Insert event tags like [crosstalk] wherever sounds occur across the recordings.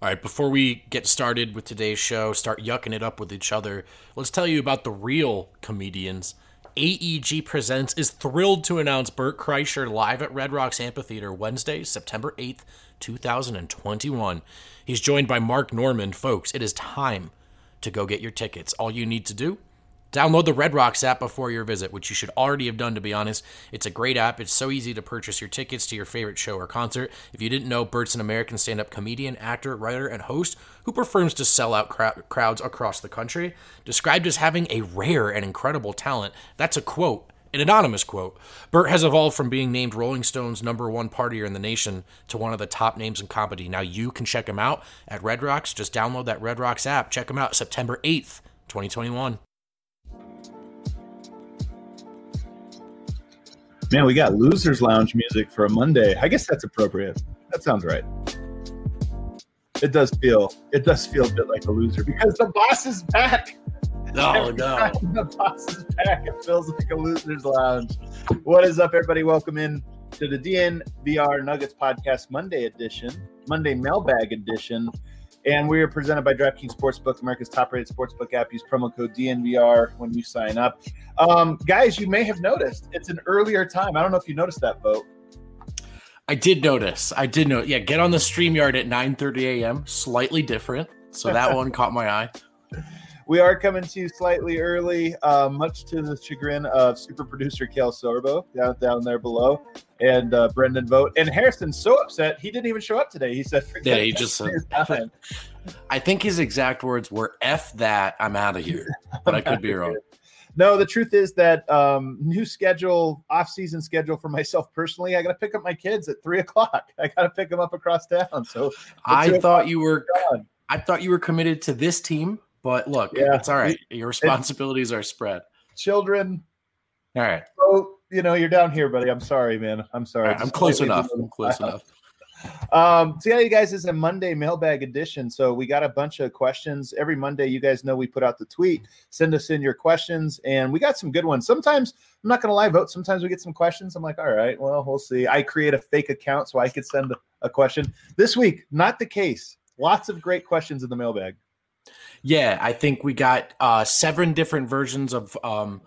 All right, before we get started with today's show, start yucking it up with each other, let's tell you about the real comedians. AEG Presents is thrilled to announce Bert Kreischer live at Red Rocks Amphitheater Wednesday, September 8th, 2021. He's joined by Mark Norman. Folks, it is time to go get your tickets. All you need to do Download the Red Rocks app before your visit, which you should already have done, to be honest. It's a great app. It's so easy to purchase your tickets to your favorite show or concert. If you didn't know, Bert's an American stand up comedian, actor, writer, and host who performs to sell out crowds across the country. Described as having a rare and incredible talent, that's a quote, an anonymous quote. Bert has evolved from being named Rolling Stone's number one partier in the nation to one of the top names in comedy. Now you can check him out at Red Rocks. Just download that Red Rocks app. Check him out September 8th, 2021. Man, we got Losers Lounge music for a Monday. I guess that's appropriate. That sounds right. It does feel it does feel a bit like a loser because the boss is back. Oh no. The boss is back. It feels like a loser's lounge. What is up, everybody? Welcome in to the DNVR Nuggets Podcast Monday edition, Monday mailbag edition. And we are presented by DraftKings Sportsbook, America's top rated sportsbook app. Use promo code DNVR when you sign up. Um, guys, you may have noticed it's an earlier time. I don't know if you noticed that Vogt. I did notice. I did know. Yeah, get on the StreamYard at 9 30 a.m. Slightly different. So that [laughs] one caught my eye. We are coming to you slightly early, uh, much to the chagrin of super producer Kel Sorbo down down there below, and uh, Brendan Vogt. And Harrison's so upset he didn't even show up today. He said, "Yeah, he just." Uh, [laughs] I think his exact words were "f that, I'm out of here," but I could be wrong. [laughs] No, the truth is that um, new schedule, off-season schedule for myself personally. I got to pick up my kids at three o'clock. I got to pick them up across town. So I thought you were. I thought you were committed to this team but look, yeah. it's all right. Your responsibilities are spread. Children. All right. So, you know, you're down here, buddy. I'm sorry, man. I'm sorry. Right, I'm close enough. I'm close [laughs] enough. Um, so yeah, you guys, this is a Monday mailbag edition. So we got a bunch of questions every Monday. You guys know we put out the tweet. Send us in your questions, and we got some good ones. Sometimes I'm not going to lie Vogt. Sometimes we get some questions. I'm like, all right, well, we'll see. I create a fake account so I could send a question. This week, not the case. Lots of great questions in the mailbag. Yeah, I think we got uh, seven different versions of. Um,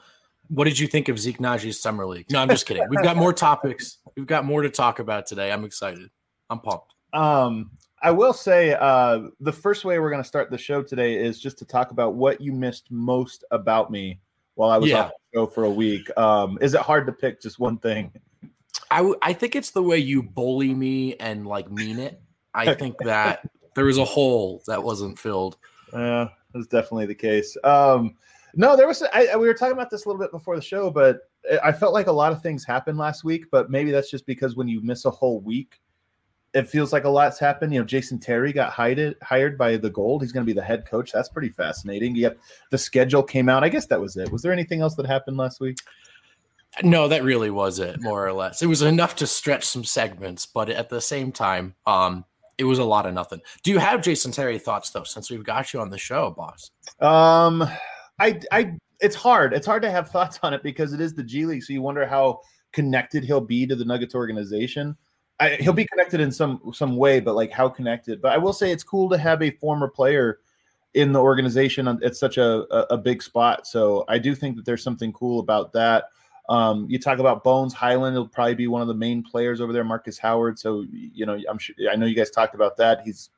what did you think of Zeke Nnaji's summer league? No, I'm just kidding. We've got more topics. We've got more to talk about today. I'm excited. I'm pumped. Um, I will say uh, the first way we're going to start the show today is just to talk about what you missed most about me while I was yeah. off the show for a week. Um, is it hard to pick just one thing? I, w- I think it's the way you bully me and like mean it. I think that there was a hole that wasn't filled. Yeah, that's definitely the case. Um, no, there was. I, we were talking about this a little bit before the show, but I felt like a lot of things happened last week. But maybe that's just because when you miss a whole week, it feels like a lot's happened. You know, Jason Terry got hired hired by the Gold. He's going to be the head coach. That's pretty fascinating. Yep, the schedule came out. I guess that was it. Was there anything else that happened last week? No, that really was it, more or less. It was enough to stretch some segments, but at the same time, um, it was a lot of nothing. Do you have Jason Terry thoughts though? Since we've got you on the show, boss. Um, I, I, it's hard. It's hard to have thoughts on it because it is the G League, so you wonder how connected he'll be to the Nuggets organization. I, he'll be connected in some some way, but like how connected? But I will say it's cool to have a former player in the organization at such a, a, a big spot. So I do think that there's something cool about that. Um, you talk about Bones Hyland; he'll probably be one of the main players over there. Markus Howard. So you know, I'm sure I know you guys talked about that. He's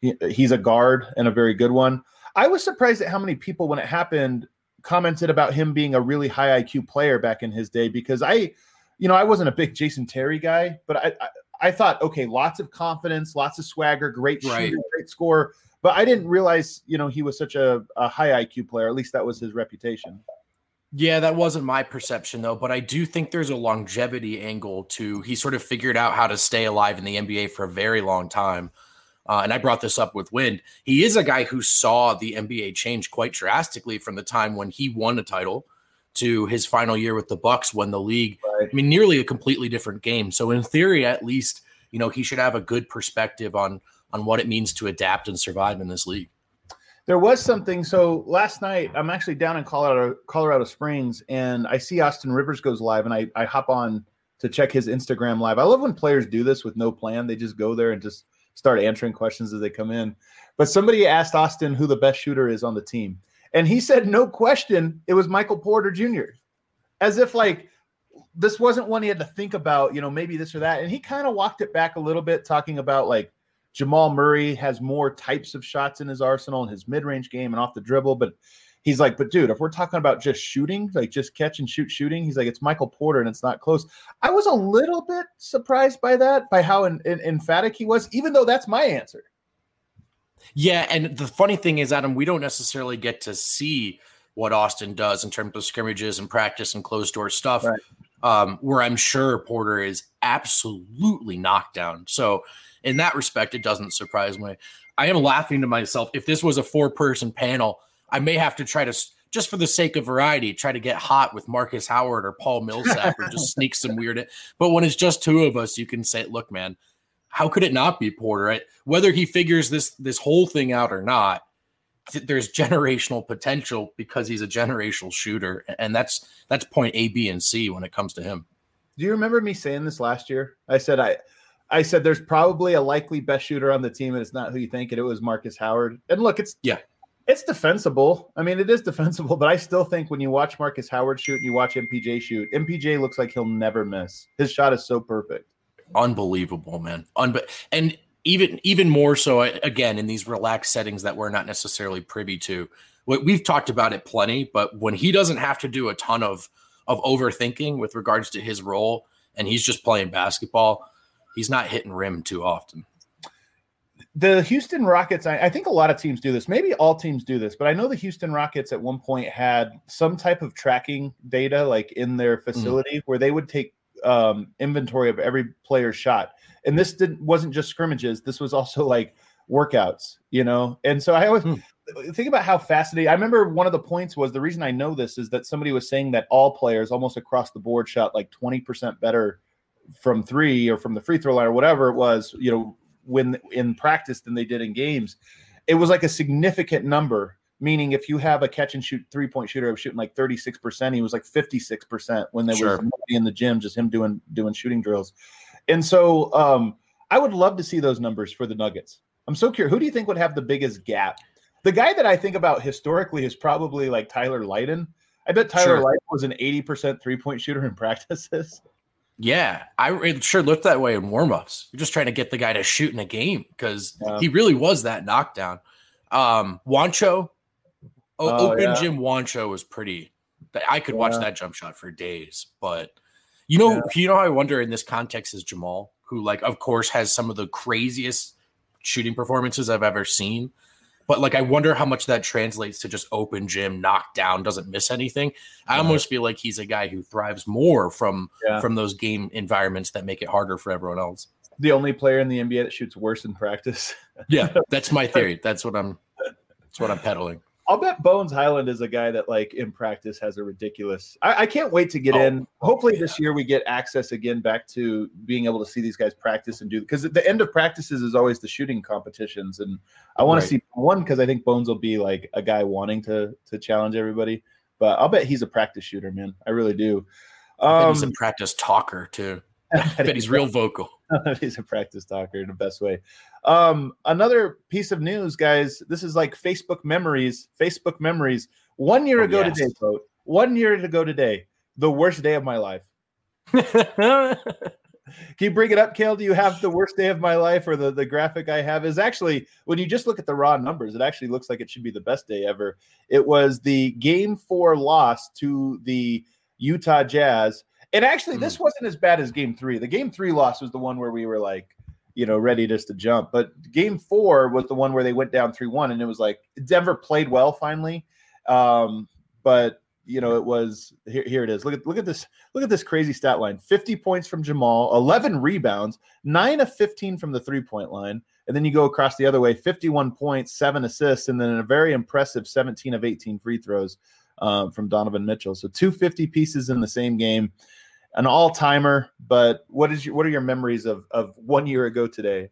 he, he's a guard and a very good one. I was surprised at how many people, when it happened, commented about him being a really high IQ player back in his day. Because I, you know, I wasn't a big Jason Terry guy, but I I, I thought, okay, lots of confidence, lots of swagger, great shooter, right. great score. But I didn't realize, you know, he was such a, a high IQ player. At least that was his reputation. Yeah, that wasn't my perception though, but I do think there's a longevity angle to he sort of figured out how to stay alive in the NBA for a very long time. Uh, and I brought this up with Wind. He is a guy who saw the NBA change quite drastically from the time when he won a title to his final year with the Bucks when the league, right. I mean, nearly a completely different game. So in theory, at least, you know, he should have a good perspective on on what it means to adapt and survive in this league. There was something. So last night, I'm actually down in Colorado, Colorado Springs, and I see Austin Rivers goes live, and I, I hop on to check his Instagram live. I love when players do this with no plan; they just go there and just start answering questions as they come in. But somebody asked Austin who the best shooter is on the team. And he said, no question, it was Michael Porter Jr. As if like this wasn't one he had to think about, you know, maybe this or that. And he kind of walked it back a little bit, talking about like Jamal Murray has more types of shots in his arsenal in his mid range game and off the dribble. But he's like, but dude, if we're talking about just shooting, like just catch and shoot shooting, he's like, it's Michael Porter and it's not close. I was a little bit surprised by that, by how in, in, emphatic he was, even though that's my answer. Yeah, and the funny thing is, Adam, we don't necessarily get to see what Austin does in terms of scrimmages and practice and closed door stuff. Right. Um, where I'm sure Porter is absolutely knocked down. So, in that respect, it doesn't surprise me. I am laughing to myself. If this was a four person panel, I may have to try to, just for the sake of variety, try to get hot with Markus Howard or Paul Millsap or just [laughs] sneak some weird. But when it's just two of us, you can say, look, man, how could it not be Porter? Right? Whether he figures this this whole thing out or not, there's generational potential because he's a generational shooter, and that's that's point A, B, and C when it comes to him. Do you remember me saying this last year? I said I I said there's probably a likely best shooter on the team, and it's not who you think, and it was Markus Howard. And look, it's yeah, it's defensible. I mean, it is defensible, but I still think when you watch Markus Howard shoot and you watch MPJ shoot, MPJ looks like he'll never miss. His shot is so perfect unbelievable, man. Unbe- and even even more so uh, again in these relaxed settings that we're not necessarily privy to. What we've talked about it plenty, but when he doesn't have to do a ton of of overthinking with regards to his role, and he's just playing basketball, he's not hitting rim too often. The Houston Rockets, I, I think a lot of teams do this. Maybe all teams do this, but I know the Houston Rockets at one point had some type of tracking data, like in their mm. facility, mm. where they would take um, inventory of every player's shot. And this didn't wasn't just scrimmages. This was also like workouts, you know. And so I always hmm. think about how fascinating. I remember one of the points was the reason I know this is that somebody was saying that all players almost across the board shot like twenty percent better from three or from the free throw line or whatever it was, you know, when in practice than they did in games. It was like a significant number Meaning, if you have a catch and shoot three point shooter, of shooting like 36%, he was like 56% when there sure. was in the gym, just him doing doing shooting drills. And so um, I would love to see those numbers for the Nuggets. I'm so curious. Who do you think would have the biggest gap? The guy that I think about historically is probably like Tyler Lydon. I bet Tyler sure. Lydon was an 80% three point shooter in [laughs] practices. Yeah, I it sure looked that way in warmups. You're just trying to get the guy to shoot in a game because yeah. he really was that knockdown. Um, Juancho, Oh, open yeah. gym Juancho was pretty. I could yeah. watch that jump shot for days. But you know, you know, I wonder in this context is Jamal, who like, of course, has some of the craziest shooting performances I've ever seen. But like, I wonder how much that translates to just open gym, knock down, doesn't miss anything. I almost feel like he's a guy who thrives more from from those game environments that make it harder for everyone else. The only player in the NBA that shoots worse in practice. yeah, that's my [laughs] theory. That's what I'm. That's what I'm peddling. I'll bet Bones Hyland is a guy that like in practice has a ridiculous. I, I can't wait to get oh, in. Hopefully yeah. this year we get access again back to being able to see these guys practice and do because the end of practices is always the shooting competitions, and I want right. to see one because I think Bones will be like a guy wanting to to challenge everybody. But I'll bet he's a practice shooter, man. I really do. Um, he's a um, practice talker too. I bet he's real vocal. [laughs] he's a practice talker in the best way. Um, another piece of news, guys. This is like Facebook memories. Facebook memories. One year oh, ago yes. today, quote. One year ago today, the worst day of my life. [laughs] Can you bring it up, Kale? Do you have the worst day of my life or the, the graphic I have? Is actually when you just look at the raw numbers, it actually looks like it should be the best day ever. It was the game four loss to the Utah Jazz. And actually, mm. this wasn't as bad as game three. The game three loss was the one where we were like, you know, ready just to jump. But game four was the one where they went down 3 1, and it was like Denver played well finally. Um, but you know, it was here, here it is. Look at look at this, look at this crazy stat line. 50 points from Jamal, 11 rebounds, 9 of 15 from the three-point line. And then you go across the other way, 51 points, seven assists, and then a very impressive 17 of 18 free throws um, from Donovan Mitchell. So 250 pieces in the same game an all timer. But what is your what are your memories of of one year ago today?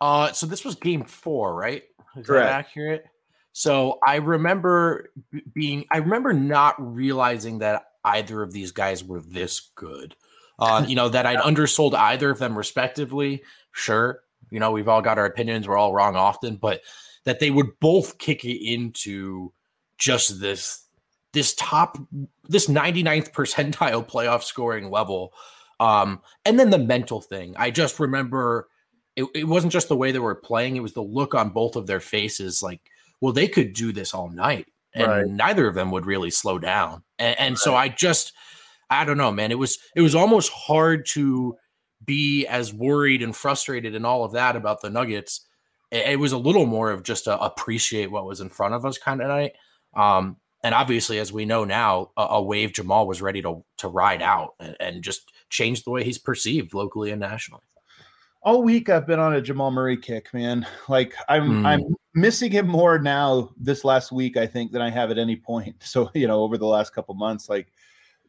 Uh, so this was game four, right? Is Correct. that accurate? So I remember being, I remember not realizing that either of these guys were this good. Uh, you know, that I'd [laughs] undersold either of them respectively, sure. You know, we've all got our opinions. We're all wrong often, but that they would both kick it into just this this top this 99th percentile playoff scoring level. Um and then the mental thing. I just remember it, it wasn't just the way they were playing it was the look on both of their faces like well they could do this all night and right. neither of them would really slow down. And, and right. so i just i don't know man it was it was almost hard to be as worried and frustrated and all of that about the nuggets. It, it was a little more of just a appreciate what was in front of us kind of night. Um and obviously, as we know now, a, a wave Jamal was ready to to ride out and, and, just change the way he's perceived locally and nationally. All week I've been on a Jamal Murray kick, man. Like I'm mm. I'm missing him more now this last week, I think, than I have at any point. [laughs] So, you know, over the last couple months. Like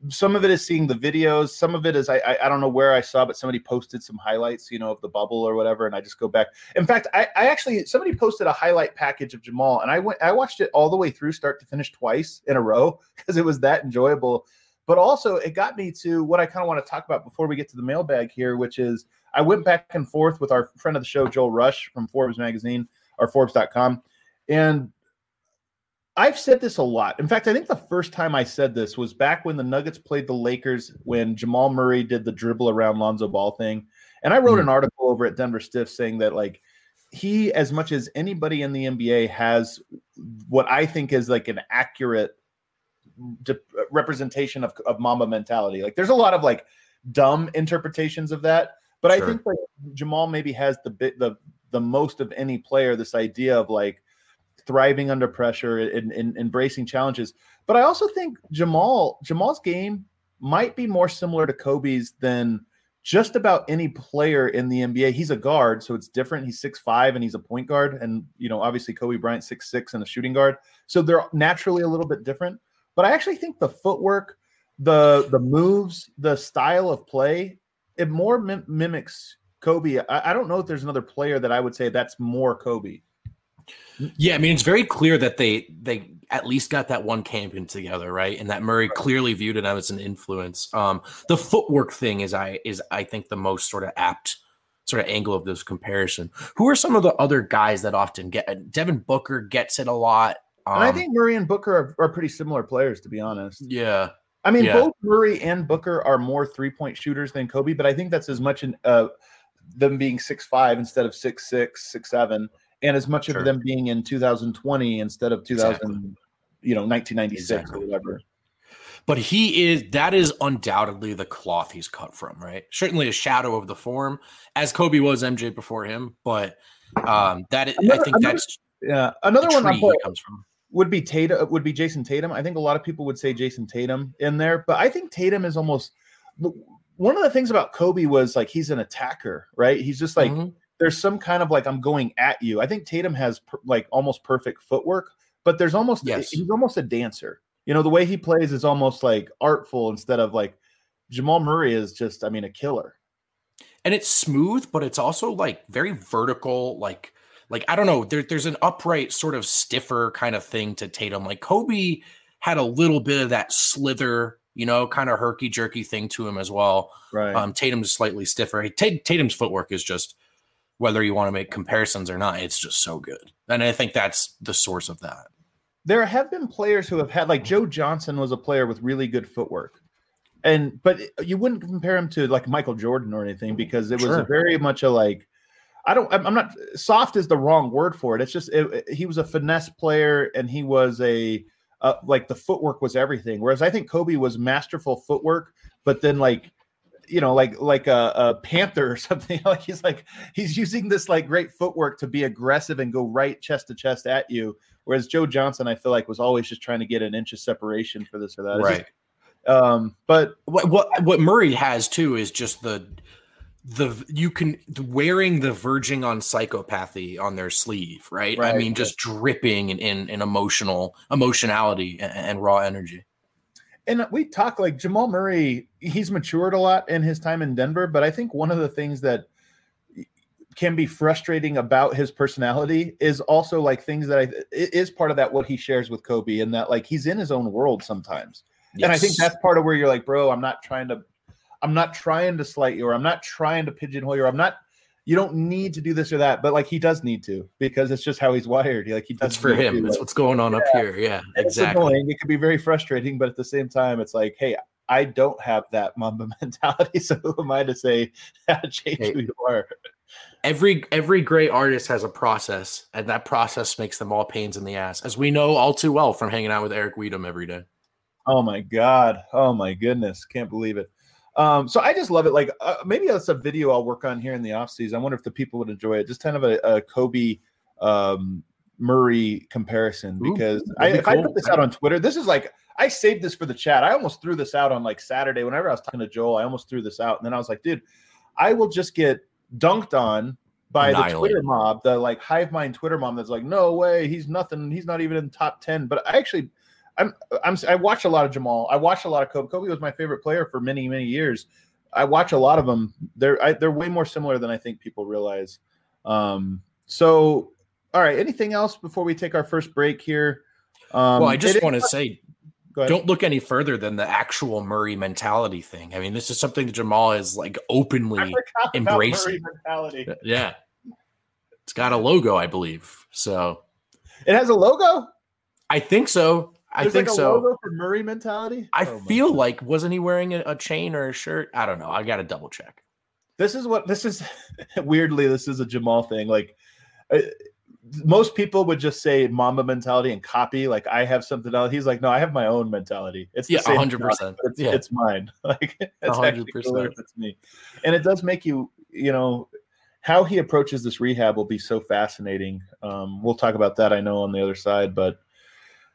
some of it is seeing the videos some of it is I, I, I don't know where i saw but somebody posted some highlights you know of the bubble or whatever and i just go back. In fact i, I actually somebody posted a highlight package of jamal and i went i watched it all the way through start to finish twice in a row [laughs] because it was that enjoyable. But also it got me to what i kind of want to talk about before we get to the mailbag here which is i went back and forth with our friend of the show joel rush from forbes magazine or forbes.com and I've said this a lot. In fact, I think the first time I said this was back when the Nuggets played the Lakers when Jamal Murray did the dribble around Lonzo Ball thing. And I wrote mm. an article over at Denver Stiff saying that like he, as much as anybody in the NBA, has what I think is like an accurate de- representation of, of Mamba mentality. Like there's a lot of like dumb interpretations of that, but sure. I think like Jamal maybe has the bit the the most of any player this idea of like thriving under pressure and, and, embracing challenges. But I also think Jamal Jamal's game might be more similar to Kobe's than just about any player in the NBA. He's a guard, so it's different. He's six five and he's a point guard, and you know obviously Kobe Bryant six six and a shooting guard, so they're naturally a little bit different. But I actually think the footwork, the the moves, the style of play, it more mim- mimics Kobe. I, I don't know if there's another player that I would say that's more Kobe. Yeah, I mean it's very clear that they they at least got that one camping together, right? And that Murray clearly viewed it as an influence. Um, the footwork thing is I is I think the most sort of apt sort of angle of this comparison. Who are some of the other guys that often get Devin Booker gets it a lot? Um, and I think Murray and Booker are, are, pretty similar players, to be honest. Yeah. I mean, yeah. both Murray and Booker are more three point shooters than Kobe, but I think that's as much in uh, them being six five instead of six six, six seven and as much sure. of them being in 2020 instead of 2000 exactly. you know 1996 exactly. or whatever but he is that is undoubtedly the cloth he's cut from right certainly a shadow of the form as kobe was mj before him but um that another, i think another, that's yeah another one that comes from would be Tatum would be Jayson Tatum. I think a lot of people would say Jayson Tatum in there, but I think Tatum is almost one of the things about Kobe was like he's an attacker, right? He's just like mm-hmm there's some kind of like I'm going at you. I think Tatum has per, like almost perfect footwork, but there's almost yes. he's almost a dancer. You know, the way he plays is almost like artful instead of like Jamal Murray is just I mean a killer. And it's smooth, but it's also like very vertical like like I don't know, there, there's an upright sort of stiffer kind of thing to Tatum. Like Kobe had a little bit of that slither, you know, kind of herky jerky thing to him as well. Right. Um, Tatum's slightly stiffer. Tatum's footwork is just whether you want to make comparisons or not, it's just so good. And I think that's the source of that. There have been players who have had like Joe Johnson was a player with really good footwork. And but you wouldn't compare him to like Michael Jordan or anything because it was sure. very much a like I don't I'm not soft is the wrong word for it. It's just it, he was a finesse player and he was a uh, like the footwork was everything. Whereas I think Kobe was masterful footwork, but then like you know, like like a, a, panther or [laughs] something. Like he's like he's using this like great footwork to be aggressive and go right chest to chest at you. Whereas Joe Johnson, I feel like was always just trying to get an inch of separation for this or that. right. Just, um, but what, what what Murray has too is just the the you can wearing the verging on psychopathy on their sleeve, right? right I mean, just dripping in, in, in emotional emotionality and, and raw energy and we talk like Jamal Murray, he's matured a lot in his time in Denver, but I think one of the things that can be frustrating about his personality is also like things that I is part of that what he shares with Kobe and that like he's in his own world sometimes. Yes. And I think that's part of where you're like, bro, I'm not trying to I'm not trying to slight you or I'm not trying to pigeonhole you or I'm not you don't need to do this or that, but like he does need to because it's just how he's wired. He, like he does. That's for him. That's like, what's going on yeah. up here. Yeah, and exactly. It can be very frustrating, but at the same time, it's like, hey, I don't have that Mamba [laughs] mentality, so who am I to say [laughs] change hey, who you are? Every every great artist has a process, and that process makes them all pains in the ass, as we know all too well from hanging out with Eric Wedum every day. Oh my god! Oh my goodness! Can't believe it. Um, so I just love it. Like uh, maybe that's a video I'll work on here in the off season. I wonder if the people would enjoy it. Just kind of a, a Kobe um, Murray comparison because Ooh, I, be if cool. I put this out on Twitter, this is like I saved this for the chat. I almost threw this out on like Saturday. Whenever I was talking to Joel, I almost threw this out, and then I was like, dude, I will just get dunked on by the Twitter mob, the like hive mind Twitter mob that's like, no way, he's nothing, he's not even in the top ten. But I actually I'm I'm I watch a lot of Jamal. I watch a lot of Kobe. Kobe was my favorite player for many many years. I watch a lot of them. They're I, they're way more similar than I think people realize. Um, so, all right. Anything else before we take our first break here? Um, well, I just want to say, don't look any further than the actual Murray mentality thing. I mean, this is something that Jamal is like openly embracing. mentality. Yeah, it's got a logo, I believe. So it has a logo. I think so. I There's think like so. Logo for Murray mentality. I oh feel like wasn't he wearing a, a, chain or a shirt? I don't know. I got to double check. This is what this is. [laughs] weirdly, this is a Jamal thing. Like uh, most people would just say Mamba mentality and copy. Like I have something else. He's like, no, I have my own mentality. It's yeah, hundred percent. It's, yeah. it's mine. [laughs] Like it's 100%. actually cooler it's me. And it does make you, you know, how he approaches this rehab will be so fascinating. Um, we'll talk about that, I know, on the other side, but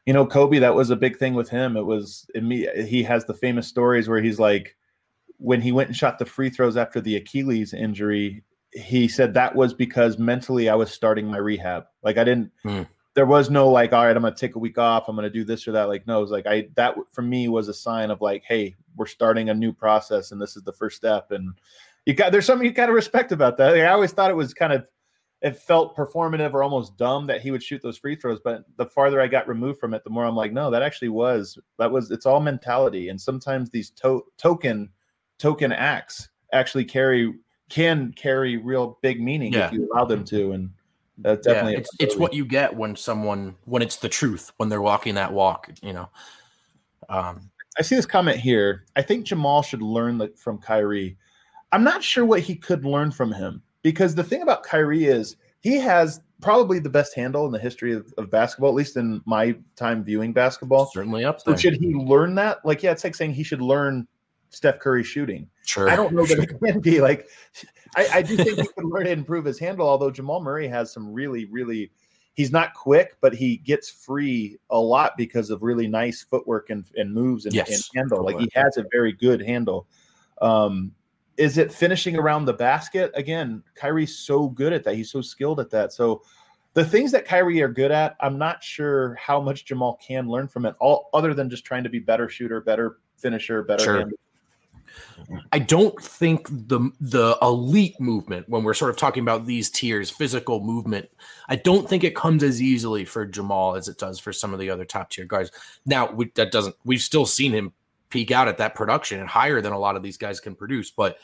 you know, Kobe, that was a big thing with him. It was he has the famous stories where he's like, when he went and shot the free throws after the Achilles injury, he said that was because mentally I was starting my rehab. Like I didn't, mm. there was no like, all right, I'm gonna take a week off. I'm gonna do this or that. Like no, it was like I that for me was a sign of like, hey, we're starting a new process and this is the first step. And you got there's something you got to respect about that. Like, I always thought it was kind of it felt performative or almost dumb that he would shoot those free throws. But the farther I got removed from it, the more I'm like, no, that actually was that was it's all mentality. And sometimes these to- token token acts actually carry can carry real big meaning yeah. if you allow them to. And that's definitely yeah, it's, it's what you get when someone when it's the truth when they're walking that walk. You know. Um, I see this comment here. I think Jamal should learn from Kyrie. I'm not sure what he could learn from him because the thing about Kyrie is he has probably the best handle in the history of, of basketball, at least in my time viewing basketball. Certainly up there. So should he learn that? Like, yeah, it's like saying he should learn Steph Curry shooting. Sure. I don't know that it [laughs] can be like I, I do think he can learn to improve his handle, although Jamal Murray has some really, really he's not quick, but he gets free a lot because of really nice footwork and, and moves and, yes. and handle. Like he has a very good handle. Um, is it finishing around the basket? Again, Kyrie's so good at that. He's so skilled at that. So the things that Kyrie are good at, I'm not sure how much Jamal can learn from it, all other than just trying to be better shooter, better finisher, better. Sure. I don't think the the elite movement, when we're sort of talking about these tiers, physical movement, I don't think it comes as easily for Jamal as it does for some of the other top tier guys. Now we, that doesn't. We've still seen him peak out at that production and higher than a lot of these guys can produce. But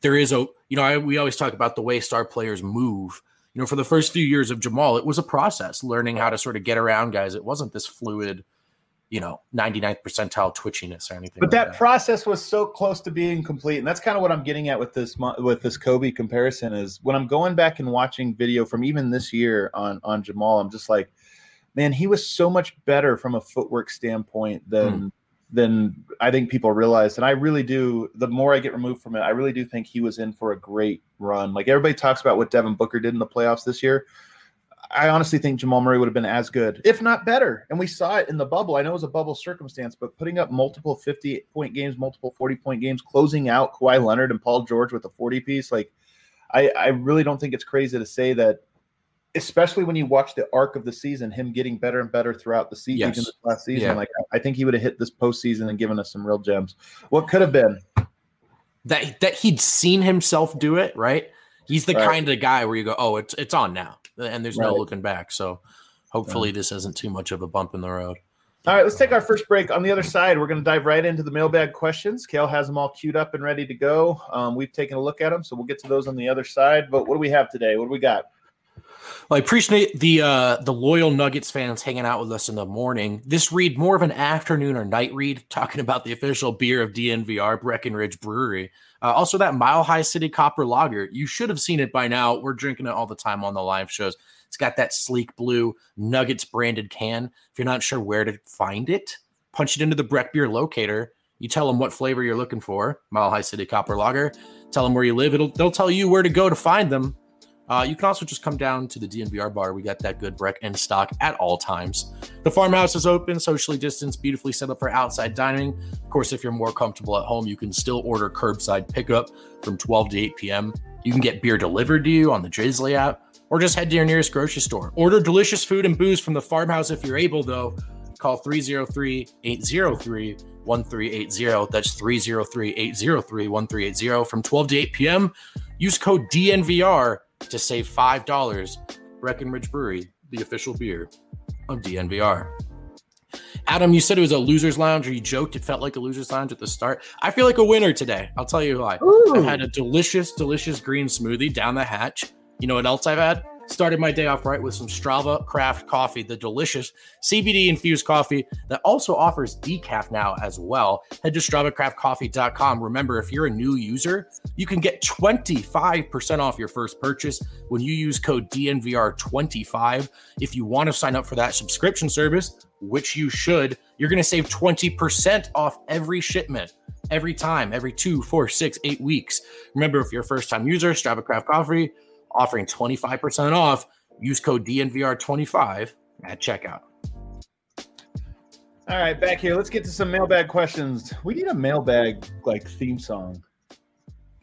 there is a, you know, I, we always talk about the way star players move. You know, for the first few years of Jamal, it was a process learning how to sort of get around guys. It wasn't this fluid, you know, 99th percentile twitchiness or anything. But like that, that, process was so close to being complete, and that's kind of what I'm getting at with this with this Kobe comparison. Is when I'm going back and watching video from even this year on on Jamal, I'm just like, man, he was so much better from a footwork standpoint than. Mm than I think people realize. And I really do. The more I get removed from it, I really do think he was in for a great run. Like everybody talks about what Devin Booker did in the playoffs this year. I honestly think Jamal Murray would have been as good, if not better. And we saw it in the bubble. I know it was a bubble circumstance, but putting up multiple 50 point games, multiple 40 point games, closing out Kawhi Leonard and Paul George with a 40 piece, like I, I really don't think it's crazy to say that especially when you watch the arc of the season, him getting better and better throughout the season. Yes. last season, yeah. like I think he would have hit this postseason and given us some real gems. What could have been that that he'd seen himself do it, right? He's the right. kind of guy where you go, oh, it's it's on now, and there's right. no looking back. So hopefully, this isn't too much of a bump in the road. All right, let's take our first break. On the other side, we're going to dive right into the mailbag questions. Kale has them all queued up and ready to go. Um, we've taken a look at them, so we'll get to those on the other side. But what do we have today? What do we got? Well, I appreciate the uh, the loyal Nuggets fans hanging out with us in the morning. This read more of an afternoon or night read, [laughs] talking about the official beer of DNVR Breckenridge Brewery. Uh, also, that Mile High City Copper Lager. You should have seen it by now. We're drinking it all the time on the live shows. It's got that sleek blue Nuggets branded can. If you're not sure where to find it, punch it into the Breck Beer locator. You tell them what flavor you're looking for, Mile High City Copper Lager. Tell them where you live. It'll they'll tell you where to go to find them. Uh, you can also just come down to the DNVR bar. We got that good Breck in stock at all times. The farmhouse is open, socially distanced, beautifully set up for outside dining. Of course, if you're more comfortable at home, you can still order curbside pickup from 12 to 8 p.m. You can get beer delivered to you on the Drizzly app or just head to your nearest grocery store. Order delicious food and booze from the farmhouse if you're able, though. Call 303 803 1380. That's 303 803 1380 from 12 to 8 p.m. Use code DNVR to save $5. Breckenridge Brewery, the official beer of DNVR. Adam, you said it was a loser's lounge, or you joked it felt like a loser's lounge at the start. I feel like a winner today. I'll tell you why. Ooh. I've had a delicious, delicious green smoothie down the hatch. You know what else I've had? Started my day off right with some Strava craft coffee, the delicious CBD infused coffee that also offers decaf now as well. Head to StravaCraftCoffee.com. Remember, if you're a new user, you can get 25% off your first purchase when you use code DNVR25. If you want to sign up for that subscription service, which you should, you're going to save 20% off every shipment every time, every two, four, six, eight weeks. Remember, if you're a first time user, Strava Craft Coffee offering 25% off. Use code DNVR25 at checkout. All right, back here. Let's get to some mailbag questions. We need a mailbag like theme song.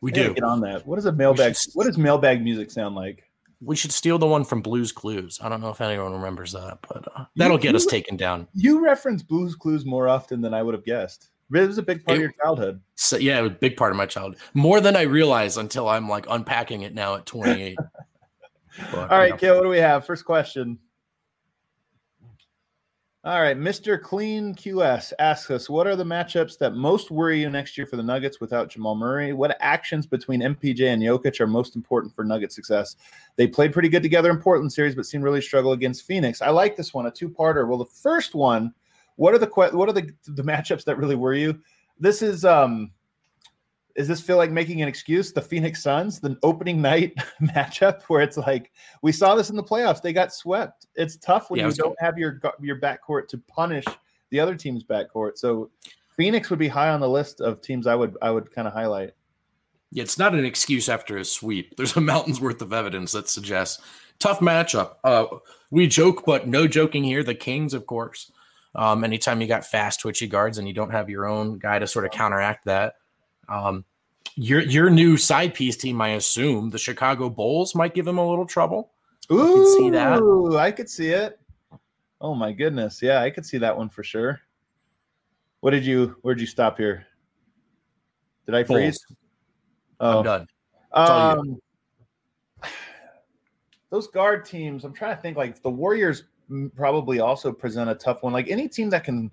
We I do. get on that. What does a mailbag? should- What does mailbag music sound like? We should steal the one from Blues Clues. I don't know if anyone remembers that, but uh, that'll get us taken down. You reference Blues Clues more often than I would have guessed. It was a big part It- of your childhood. So, yeah, it was a big part of my childhood. More than I realize until I'm like unpacking it now at 28. [laughs] But, All right, you know. Kale, what do we have? First question. All right, Mr. Clean QS asks us, what are the matchups that most worry you next year for the Nuggets without Jamal Murray? What actions between MPJ and Jokic are most important for Nugget success? They played pretty good together in Portland series, but seem really struggle against Phoenix. I like this one, a two-parter. Well, the first one, what are the what are the the matchups that really worry you? This is um does this feel like making an excuse? The Phoenix Suns, the opening night [laughs] matchup, where it's like we saw this in the playoffs, they got swept. It's tough when Yeah, you don't have your your backcourt to punish the other team's backcourt. So Phoenix would be high on the list of teams I would I would kind of highlight. Yeah, it's not an excuse after a sweep. [laughs] There's a mountain's worth of evidence that suggests tough matchup. Uh, we joke, but no joking here. The Kings, of course. Um, anytime you got fast, twitchy guards and you don't have your own guy to sort of counteract that, um, your your new side piece team, I assume, the Chicago Bulls might give them a little trouble. Ooh, could see that. I could see it. Oh my goodness, yeah, I could see that one for sure. What did you? Where'd you stop here? Did I freeze? Bulls. Oh, I'm done. Um, [sighs] those guard teams, I'm trying to think. Like the Warriors probably also present a tough one. Like any team that can,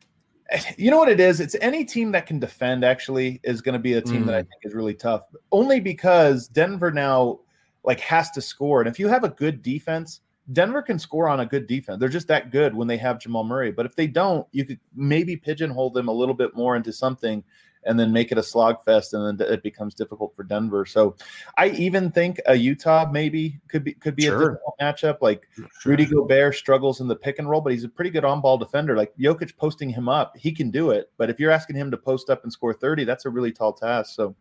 [laughs] you know what it is? It's any team that can defend. Actually, is going to be a team that I mm. think is really tough. Only because Denver now like has to score, and if you have a good defense. Denver can score on a good defense. They're just that good when they have Jamal Murray. But if they don't, you could maybe pigeonhole them a little bit more into something and then make it a slog fest, and then it becomes difficult for Denver. So I even think a Utah maybe could be could be Sure. a difficult matchup. Like Rudy Gobert struggles in the pick and roll, but he's a pretty good on ball defender. Like Jokic posting him up, he can do it. But if you're asking him to post up and score 30, that's a really tall task. So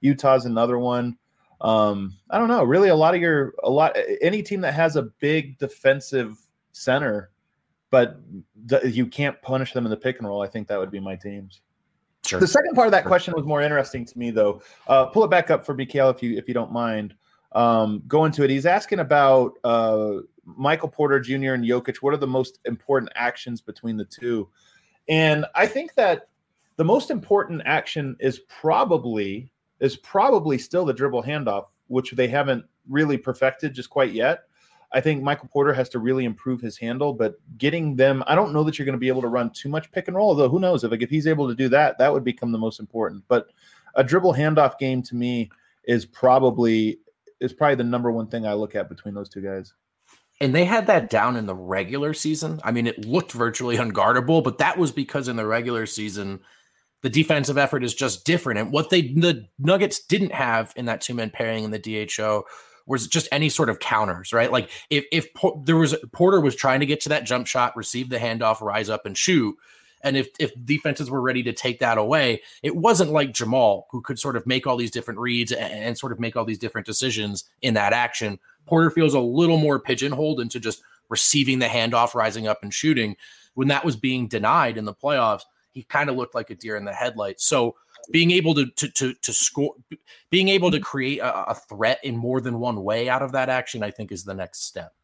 Utah's another one. Um, I don't know. Really, a lot of your a lot any team that has a big defensive center, but you can't punish them in the pick and roll. I think that would be my teams. Sure. The second part of that question was more interesting to me, though. Uh, pull it back up for BKL if you if you don't mind. Um, go into it. He's asking about uh, Michael Porter Jr. and Jokic. What are the most important actions between the two? And I think that the most important action is probably is probably still the dribble handoff, which they haven't really perfected just quite yet. I think Michael Porter has to really improve his handle, but getting them, I don't know that you're going to be able to run too much pick and roll. Although who knows if like if he's able to do that, that would become the most important. But a dribble handoff game to me is probably is probably the number one thing I look at between those two guys. And they had that down in the regular season. I mean, it looked virtually unguardable, but that was because in the regular season, the defensive effort is just different. And what they the Nuggets didn't have in that two man pairing in the DHO was just any sort of counters, right? Like if if there was Porter was trying to get to that jump shot, receive the handoff, rise up and shoot, and if if defenses were ready to take that away, it wasn't like Jamal who could sort of make all these different reads and, and sort of make all these different decisions in that action. Porter feels a little more pigeonholed into just receiving the handoff, rising up and shooting. When that was being denied in the playoffs, he kind of looked like a deer in the headlights. So being able to to to, to score, being able to create a, a threat in more than one way out of that action, I think is the next step.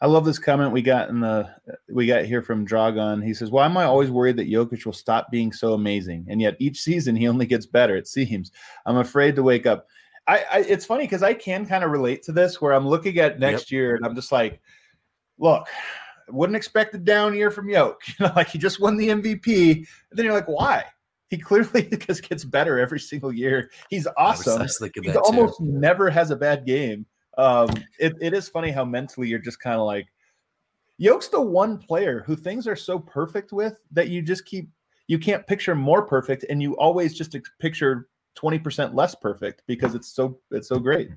I love this comment we got in the we got here from Dragon. He says, "Why am I always worried that Jokic will stop being so amazing? And yet each season he only gets better. It seems. I'm afraid to wake up." I, I it's funny because I can kind of relate to this where I'm looking at next yep. year and I'm just like, look, wouldn't expect a down year from Yoke. You know, like he just won the MVP. And then you're like, why? He clearly [laughs] just gets better every single year. He's awesome. He almost too. never has a bad game um, it, it is funny how mentally you're just kind of like, Yoke's the one player who things are so perfect with that you just keep you can't picture more perfect, and you always just picture twenty percent less perfect because it's so it's so great.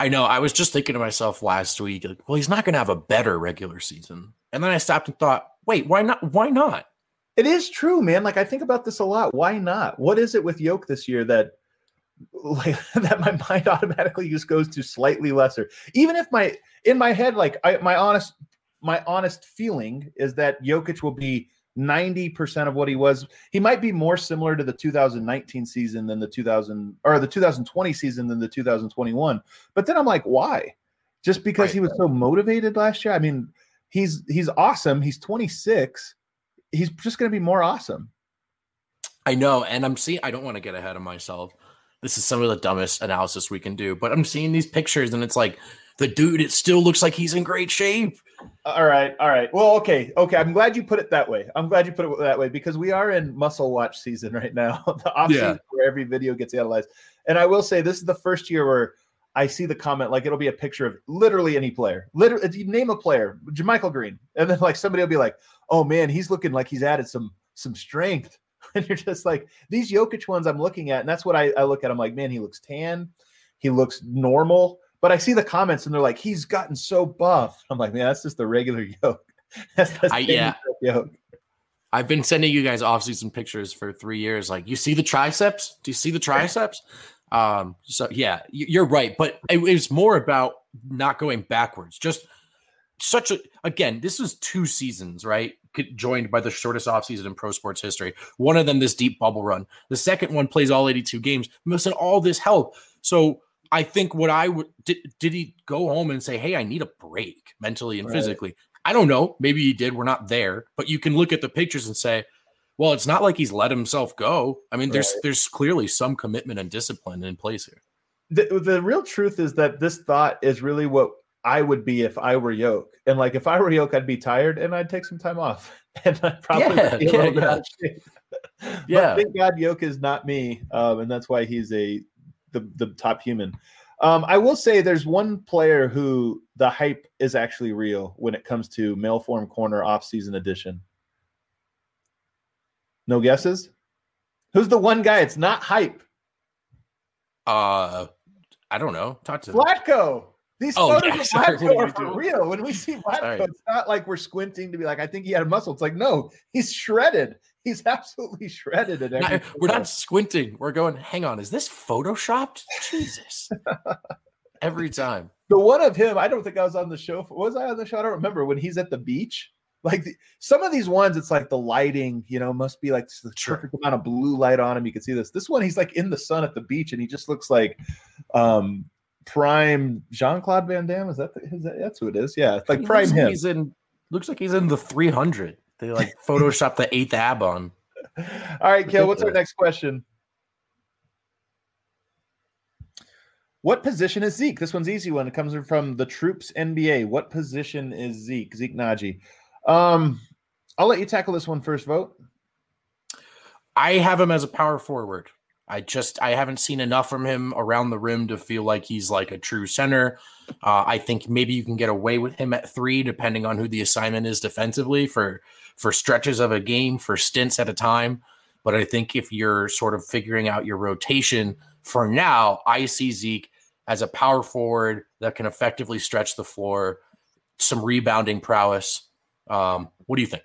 I know. I was just thinking to myself last week, like, well, he's not going to have a better regular season, and then I stopped and thought, wait, why not? Why not? It is true, man. Like I think about this a lot. Why not? What is it with Yoke this year that like [laughs] that my mind [laughs] automatically just goes to slightly lesser even if my in my head like I, my honest my honest feeling is that Jokic will be 90% of what he was he might be more similar to the 2019 season than the 2000 or the 2020 season than the 2021 but then I'm like why just because right. he was so motivated last year I mean he's he's awesome he's 26 he's just going to be more awesome I know and I'm seeing I don't want to get ahead of myself this is some of the dumbest analysis we can do. But I'm seeing these pictures and it's like the dude, it still looks like he's in great shape. All right, all right. Well, okay, okay. I'm glad you put it that way. I'm glad you put it that way because we are in muscle watch season right now, [laughs] the off yeah. season where every video gets analyzed. And I will say this is the first year where I see the comment like it'll be a picture of literally any player. Literally, name a player, JaMychal Green, [laughs] and then like somebody will be like, "Oh man, he's looking like he's added some some strength." [laughs] and you're just like these Jokic ones I'm looking at, and that's what I, I look at. I'm like, man, he looks tan, he looks normal. But I see the comments and they're like, he's gotten so buff. I'm like, man, that's just the regular [laughs] yoke. that's, that's I, yeah. yoke. I've been sending you guys off-season pictures for three years. Like, you see the triceps? Do you see the triceps? Um, so yeah, you're right. But it, it was more about not going backwards. Just such a again, this was two seasons, right? joined by the shortest offseason in pro sports history. One of them, this deep bubble run. The second one plays all 82 games, missing all this help. So I think what I would did, did he go home and say, Hey, I need a break mentally and right. physically? I don't know. Maybe he did. We're not there, but you can look at the pictures and say, well, it's not like he's let himself go. I mean, there's right. there's clearly some commitment and discipline in place here. The, the real truth is that this thought is really what I would be if I were Yoke. And like if I were Yoke, I'd be tired and I'd take some time off. [laughs] And I'd probably yeah, be a little yeah, yeah. [laughs] yeah. thank God Yoke is not me. Um, and that's why he's a the, the top human. Um, I will say there's one player who the hype is actually real when it comes to male form corner off season edition. No guesses? Who's the one guy? It's not hype. Uh I don't know. Talk to Vlatko. These oh, photos yeah, of [laughs] Vlatko are for real. When we see Vlatko, it's not like we're squinting to be like, I think he had a muscle. It's like, no, he's shredded. He's [laughs] absolutely shredded. At every we're not squinting. We're going, hang on, is this photoshopped? Jesus. [laughs] every time. The one of him, I don't think I was on the show. Was I on the show? I don't remember. When he's at the beach, like the, some of these ones, it's like the lighting, you know, must be like the perfect amount of blue light on him. You can see this. This one, he's like in the sun at the beach, and he just looks like um prime Jean Claude Van Damme. Is that, the, is that that's who it is? Yeah, it's like he prime him. He's in. Looks like he's in the 300. They like [laughs] Photoshop the eighth ab on. All right, Kale. What's our next question? What position is Zeke? This one's easy one. It comes from the Troops NBA. What position is Zeke? Zeke Nnaji. Um, I'll let you tackle this one first. Vogt. I have him as a power forward. I just I haven't seen enough from him around the rim to feel like he's like a true center. Uh, I think maybe you can get away with him at three, depending on who the assignment is defensively for for stretches of a game, for stints at a time. But I think if you're sort of figuring out your rotation for now, I see Zeke as a power forward that can effectively stretch the floor, some rebounding prowess. Um, what do you think?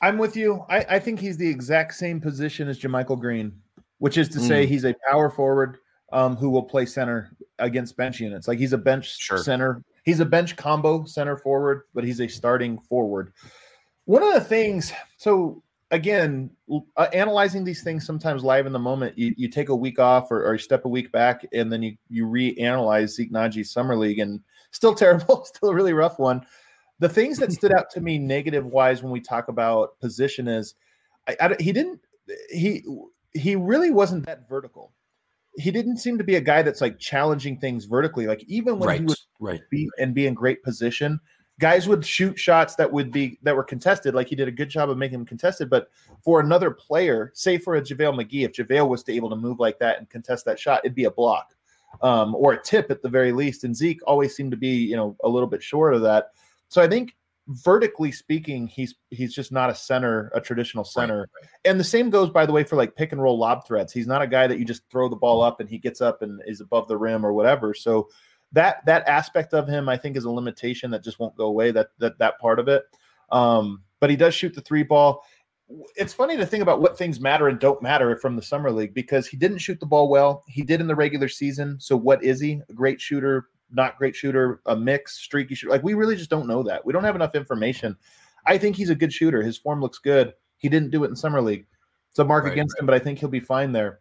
I'm with you. I, I think he's the exact same position as JaMychal Green which is to say mm. he's a power forward um, who will play center against bench units. Like he's a bench sure. center. He's a bench combo center forward, but he's a starting forward. One of the things, so again, uh, analyzing these things sometimes live in the moment, you, you take a week off or, or, you step a week back and then you, you reanalyze Zeke Nnaji's summer league and still terrible, [laughs] still a really rough one. The things that [laughs] stood out to me negative wise when we talk about position is I, I, he didn't he he really wasn't that vertical. He didn't seem to be a guy that's like challenging things vertically. Like even when right, he would right. be and be in great position, guys would shoot shots that would be that were contested. Like he did a good job of making them contested. But for another player, say for a JaVale McGee, if JaVale was to able to move like that and contest that shot, it'd be a block. Um, or a tip at the very least. And Zeke always seemed to be, you know, a little bit short of that. So I think vertically speaking, he's he's just not a center, a traditional center. Right, right. And the same goes, by the way, for like pick and roll lob threats. He's not a guy that you just throw the ball up and he gets up and is above the rim or whatever. So that that aspect of him, I think, is a limitation that just won't go away. That that that part of it. Um, but he does shoot the three ball. It's funny to think about what things matter and don't matter from the summer league because he didn't shoot the ball well. He did in the regular season. So what is he? A great shooter, not great shooter, a mix, streaky shooter. Like we really just don't know that. We don't have enough information. I think he's a good shooter. His form looks good. He didn't do it in summer league. It's a mark right, against right. him, but I think he'll be fine there.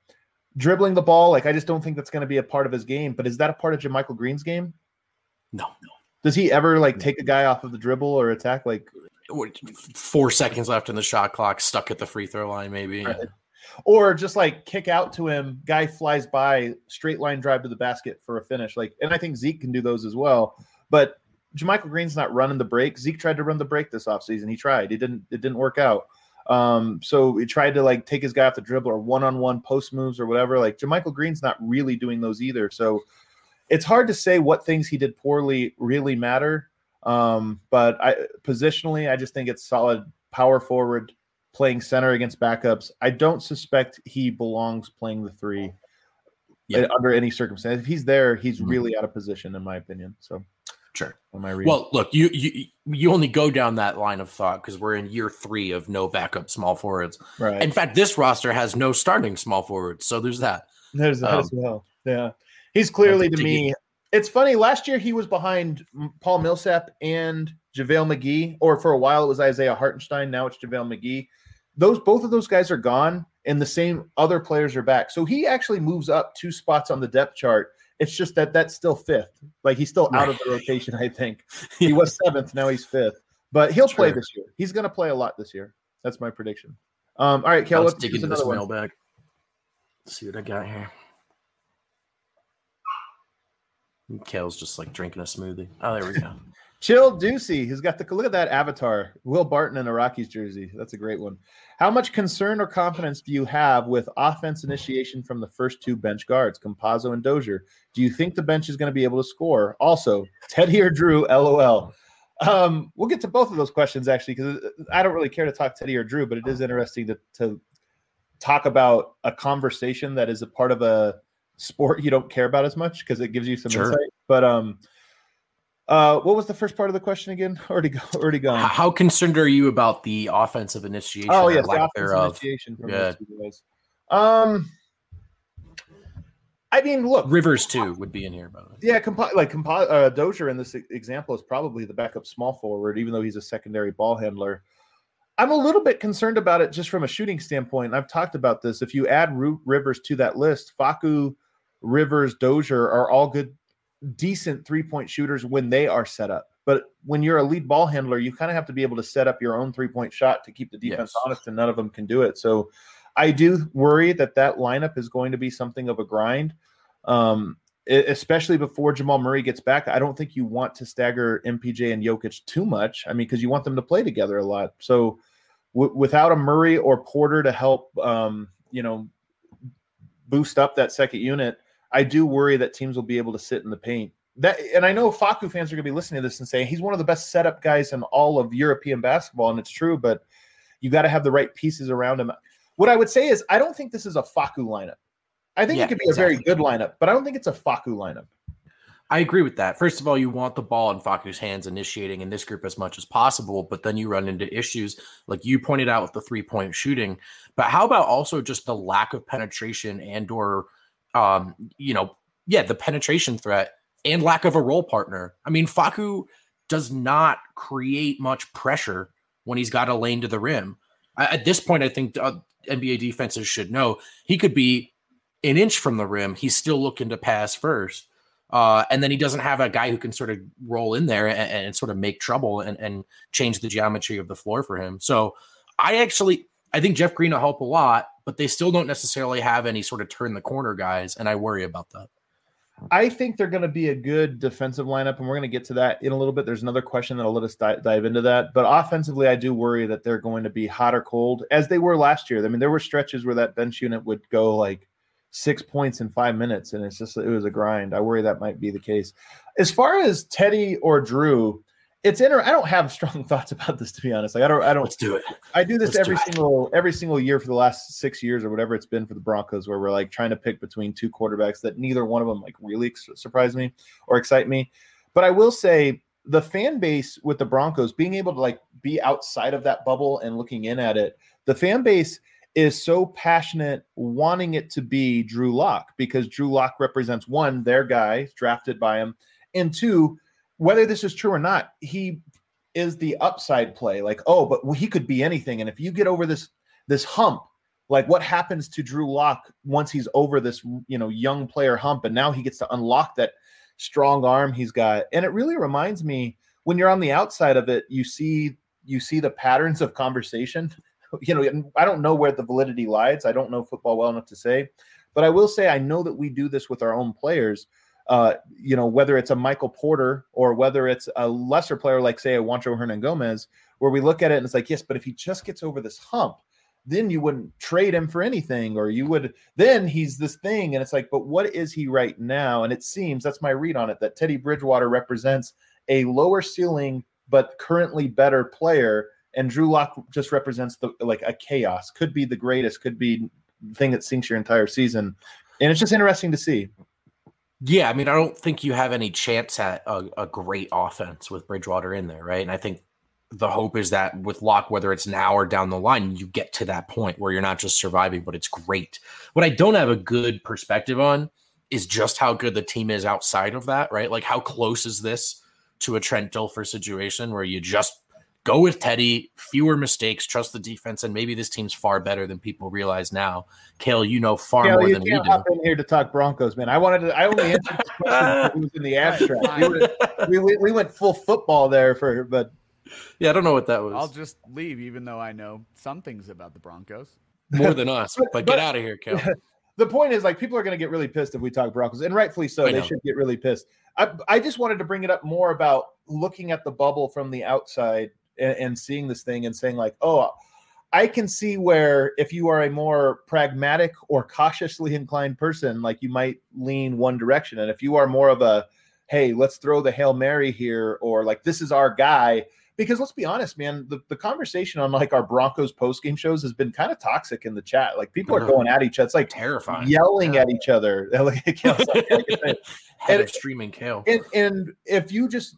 Dribbling the ball, like I just don't think that's going to be a part of his game. But is that a part of JaMychal Green's game? No, no. Does he ever like take a guy off of the dribble or attack? Like four seconds left in the shot clock, stuck at the free throw line, maybe. Right or just like kick out to him, guy flies by, straight line drive to the basket for a finish. Like, and I think Zeke can do those as well. But JaMychal Green's not running the break. Zeke tried to run the break this offseason. He tried. It didn't it didn't work out. Um, so he tried to like take his guy off the dribble or one-on-one post moves or whatever. Like JaMychal Green's not really doing those either. So it's hard to say what things he did poorly really matter. Um, but I positionally, I just think it's solid power forward playing center against backups. I don't suspect he belongs playing the three yeah. under any circumstance. If he's there, he's mm-hmm. really out of position, in my opinion. So, sure. am I? Well, look, you you you only go down that line of thought because we're in year three of no backup small forwards. Right. In fact, this roster has no starting small forwards, so there's that. There's that um, as well. Yeah, he's clearly to me. It's funny. Last year he was behind Paul Millsap and JaVale McGee, or for a while it was Isaiah Hartenstein. Now it's JaVale McGee those both of those guys are gone and the same other players are back. So he actually moves up two spots on the depth chart. It's just that that's still fifth. Like he's still out of the rotation, I think. [laughs] He was seventh, now he's fifth. But he'll sure. play this year. He's going to play a lot this year. That's my prediction. Um, all right, Kel, let's dig into this mailbag. See what I got here. Kale's just like drinking a smoothie. Oh, there we go. [laughs] Chill Deucey, who's got the look at that avatar, Will Barton in a Rockies jersey. That's a great one. How much concern or confidence do you have with offense initiation from the first two bench guards, Campazzo and Dozier? Do you think the bench is going to be able to score? Also, Teddy or Drew, LOL. Um, we'll get to both of those questions actually, because I don't really care to talk Teddy or Drew, but it is interesting to, to talk about a conversation that is a part of a sport you don't care about as much because it gives you some sure. insight. But um, uh, what was the first part of the question again? [laughs] Already, go, already gone. How concerned are you about the offensive initiation? Oh yes, the offensive initiation from yeah. those Um, I mean, look, Rivers too would be in here, by the way. Yeah, like comp- uh, Dozier in this example is probably the backup small forward, even though he's a secondary ball handler. I'm a little bit concerned about it just from a shooting standpoint. I've talked about this. If you add Rivers to that list, Facu, Rivers, Dozier are all good decent three point shooters when they are set up. But when you're a lead ball handler, you kind of have to be able to set up your own three point shot to keep the defense yes. honest, and none of them can do it. So I do worry that that lineup is going to be something of a grind. Um, especially before Jamal Murray gets back. I don't think you want to stagger MPJ and Jokic too much. I mean, because you want them to play together a lot. So w- without a Murray or Porter to help, um, you know, boost up that second unit, I do worry that teams will be able to sit in the paint. That and I know Facu fans are going to be listening to this and saying he's one of the best setup guys in all of European basketball, and it's true. But you got to have the right pieces around him. What I would say is I don't think this is a Facu lineup. I think yeah, it could be exactly. a very good lineup, but I don't think it's a Facu lineup. I agree with that. First of all, you want the ball in Facu's hands initiating in this group as much as possible, but then you run into issues like you pointed out with the three-point shooting. But how about also just the lack of penetration and or um, you know, yeah, the penetration threat and lack of a role partner. I mean, Facu does not create much pressure when he's got a lane to the rim. At this point, I think uh, NBA defenses should know he could be an inch from the rim. He's still looking to pass first. Uh, and then he doesn't have a guy who can sort of roll in there and, and sort of make trouble and, and, change the geometry of the floor for him. So I actually I think Jeff Green will help a lot, but they still don't necessarily have any sort of turn the corner guys, and I worry about that. I think they're going to be a good defensive lineup, and we're going to get to that in a little bit. There's another question that'll let us dive, into that. But offensively, I do worry that they're going to be hot or cold as they were last year. I mean, there were stretches where that bench unit would go like six points in five minutes, and it's just it was a grind. I worry that might be the case. As far as Teddy or Drew, it's inter- I don't have [laughs] strong thoughts about this to be honest. Like I don't I don't Let's do it. I do this Let's every do single every single year for the last six years or whatever it's been for the Broncos, where we're like trying to pick between two quarterbacks that neither one of them like really surprise me or excite me. But I will say the fan base with the Broncos being able to like be outside of that bubble and looking in at it, the fan base is so passionate wanting it to be Drew Lock because Drew Lock represents one, their guy drafted by him, and two, whether this is true or not, he is the upside play. Like, oh, but he could be anything. And if you get over this this hump, like what happens to Drew Lock once he's over this, you know, young player hump, and now he gets to unlock that strong arm he's got. And it really reminds me when you're on the outside of it, you see you see the patterns of conversation [laughs] you know, I don't know where the validity lies. I don't know football well enough to say, but I will say I know that we do this with our own players. Uh, you know, whether it's a Michael Porter or whether it's a lesser player like, say, a Juancho Hernangomez, where we look at it and it's like, yes, but if he just gets over this hump, then you wouldn't trade him for anything, or you would, then he's this thing. And it's like, but what is he right now? And it seems that's my read on it that Teddy Bridgewater represents a lower ceiling, but currently better player and Drew Lock just represents the like a chaos. Could be the greatest, could be the thing that sinks your entire season, and it's just interesting to see. Yeah, I mean, I don't think you have any chance at a, a great offense with Bridgewater in there, right? And I think the hope is that with Lock, whether it's now or down the line, you get to that point where you're not just surviving, but it's great. What I don't have a good perspective on is just how good the team is outside of that, right? Like, how close is this to a Trent Dilfer situation where you just go with Teddy, fewer mistakes, trust the defense, and maybe this team's far better than people realize now. Kale, you know far Kale, more than we do. Hop in here to talk Broncos, man. I wanted to. I only answered the [laughs] question was in the abstract. We, were, we, we, we went full football there for, but yeah, I don't know what that was. I'll just leave, even though I know some things about the Broncos. More than us, but, but get out of here, Kale. [laughs] The point is, like, people are going to get really pissed if we talk Broncos, and rightfully so. They should get really pissed. I, I just wanted to bring it up more about looking at the bubble from the outside and, and seeing this thing and saying like, oh, I can see where if you are a more pragmatic or cautiously inclined person, like you might lean one direction. And if you are more of a, hey, let's throw the Hail Mary here, or like this is our guy. Because let's be honest, man, the, the conversation on like our Broncos post game shows has been kind of toxic in the chat. Like people are going at each other. It's like terrifying, yelling yeah. at each other. [laughs] like, Head [laughs] and, streaming kale. And, and if you just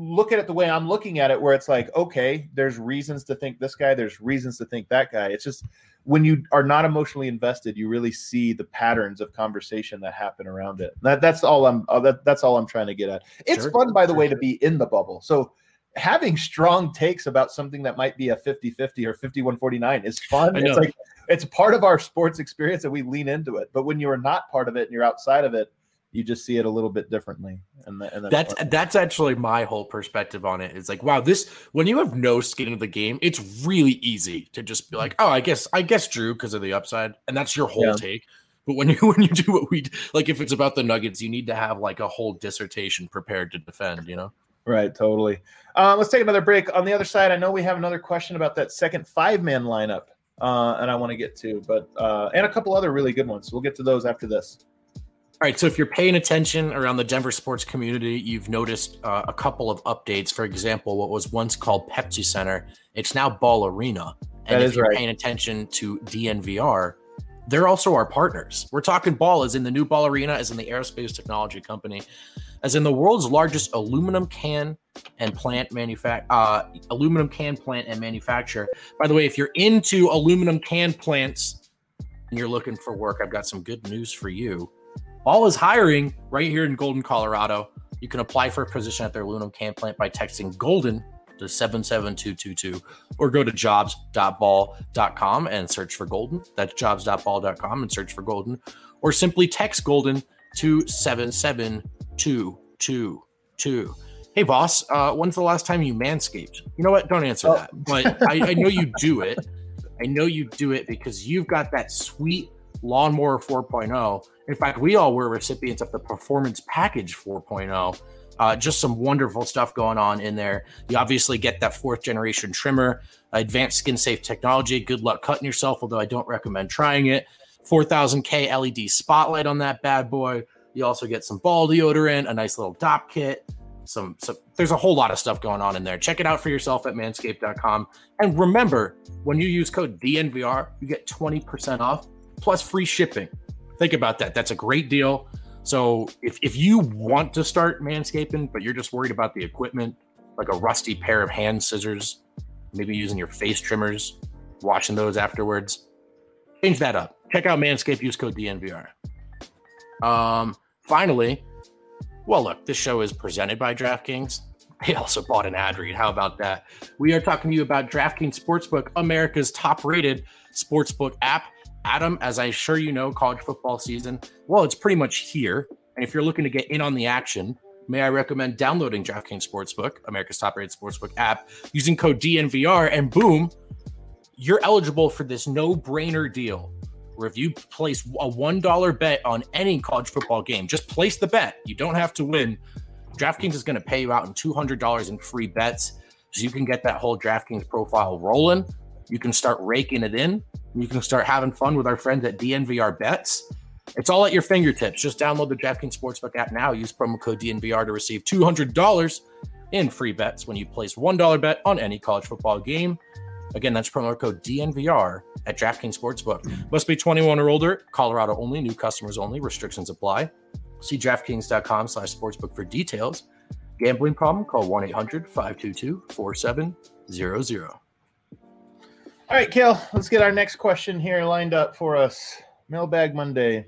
look at it the way I'm looking at it, where it's like, okay, there's reasons to think this guy, there's reasons to think that guy. It's just when you are not emotionally invested, you really see the patterns of conversation that happen around it. That, that's all I'm. Uh, that, that's all I'm trying to get at. It's sure. fun, by the way, to be in the bubble. So having strong takes about something that might be a 50-50 or 51-49 is fun. It's like it's part of our sports experience and we lean into it. But when you are not part of it and you're outside of it, you just see it a little bit differently. And, and that's that's, that's actually my whole perspective on it. It's like, wow, this when you have no skin in the game, it's really easy to just be like, oh, I guess I guess Drew because of the upside, and that's your whole yeah. take. But when [laughs] you when you do what we like, if it's about the Nuggets, you need to have like a whole dissertation prepared to defend. You know. Right, totally. Uh, let's take another break. On the other side, I know we have another question about that second five man lineup, uh, and I want to get to, but uh, and a couple other really good ones. We'll get to those after this. All right. So if you're paying attention around the Denver sports community, you've noticed uh, a couple of updates. For example, what was once called Pepsi Center, it's now Ball Arena. And That if you're right. paying attention to DNVR, they're also our partners. We're talking Ball as in the new Ball Arena, as in the aerospace technology company, as in the world's largest aluminum can and plant manufact uh, aluminum can plant and manufacturer. By the way, if you're into aluminum can plants and you're looking for work, I've got some good news for you. Ball is hiring right here in Golden, Colorado. You can apply for a position at their aluminum can plant by texting Golden to 77222 or go to jobs.ball.com and search for Golden. That's jobs.ball.com and search for Golden or simply text Golden to 77222. Hey, boss, uh, when's the last time you manscaped? You know what? Don't answer Oh. that. But I, I know you do it. I know you do it because you've got that sweet lawnmower 4.0. In fact, we all were recipients of the performance package 4.0. Uh, just some wonderful stuff going on in there. You obviously get that fourth generation trimmer, advanced skin safe technology. Good luck cutting yourself, although I don't recommend trying it. 4000K LED spotlight on that bad boy. You also get some ball deodorant, a nice little dop kit. Some, some there's a whole lot of stuff going on in there. Check it out for yourself at manscaped.com. And remember, when you use code DNVR, you get 20% off plus free shipping. Think about that. That's a great deal. So if, if you want to start manscaping, but you're just worried about the equipment, like a rusty pair of hand scissors, maybe using your face trimmers, washing those afterwards, change that up. Check out Manscaped, use code DNVR. Um, finally, well, look, this show is presented by DraftKings. They also bought an ad read. How about that? We are talking to you about DraftKings Sportsbook, America's top rated sportsbook app. Adam, as I'm sure you know, college football season, well, it's pretty much here. And if you're looking to get in on the action, may I recommend downloading DraftKings Sportsbook, America's top rated sportsbook app, using code DNVR, and boom, you're eligible for this no brainer deal where if you place a $1 bet on any college football game, just place the bet. You don't have to win. DraftKings is going to pay you out in $200 in free bets so you can get that whole DraftKings profile rolling. You can start raking it in. You can start having fun with our friends at DNVR Bets. It's all at your fingertips. Just download the DraftKings Sportsbook app now. Use promo code DNVR to receive $200 in free bets when you place $1 bet on any college football game. Again, that's promo code DNVR at DraftKings Sportsbook. Must be 21 or older. Colorado only. New customers only. Restrictions apply. See DraftKings.com slash sportsbook for details. Gambling problem? Call 1-800-522-4700. All right, Kale, let's get our next question here lined up for us. Mailbag Monday.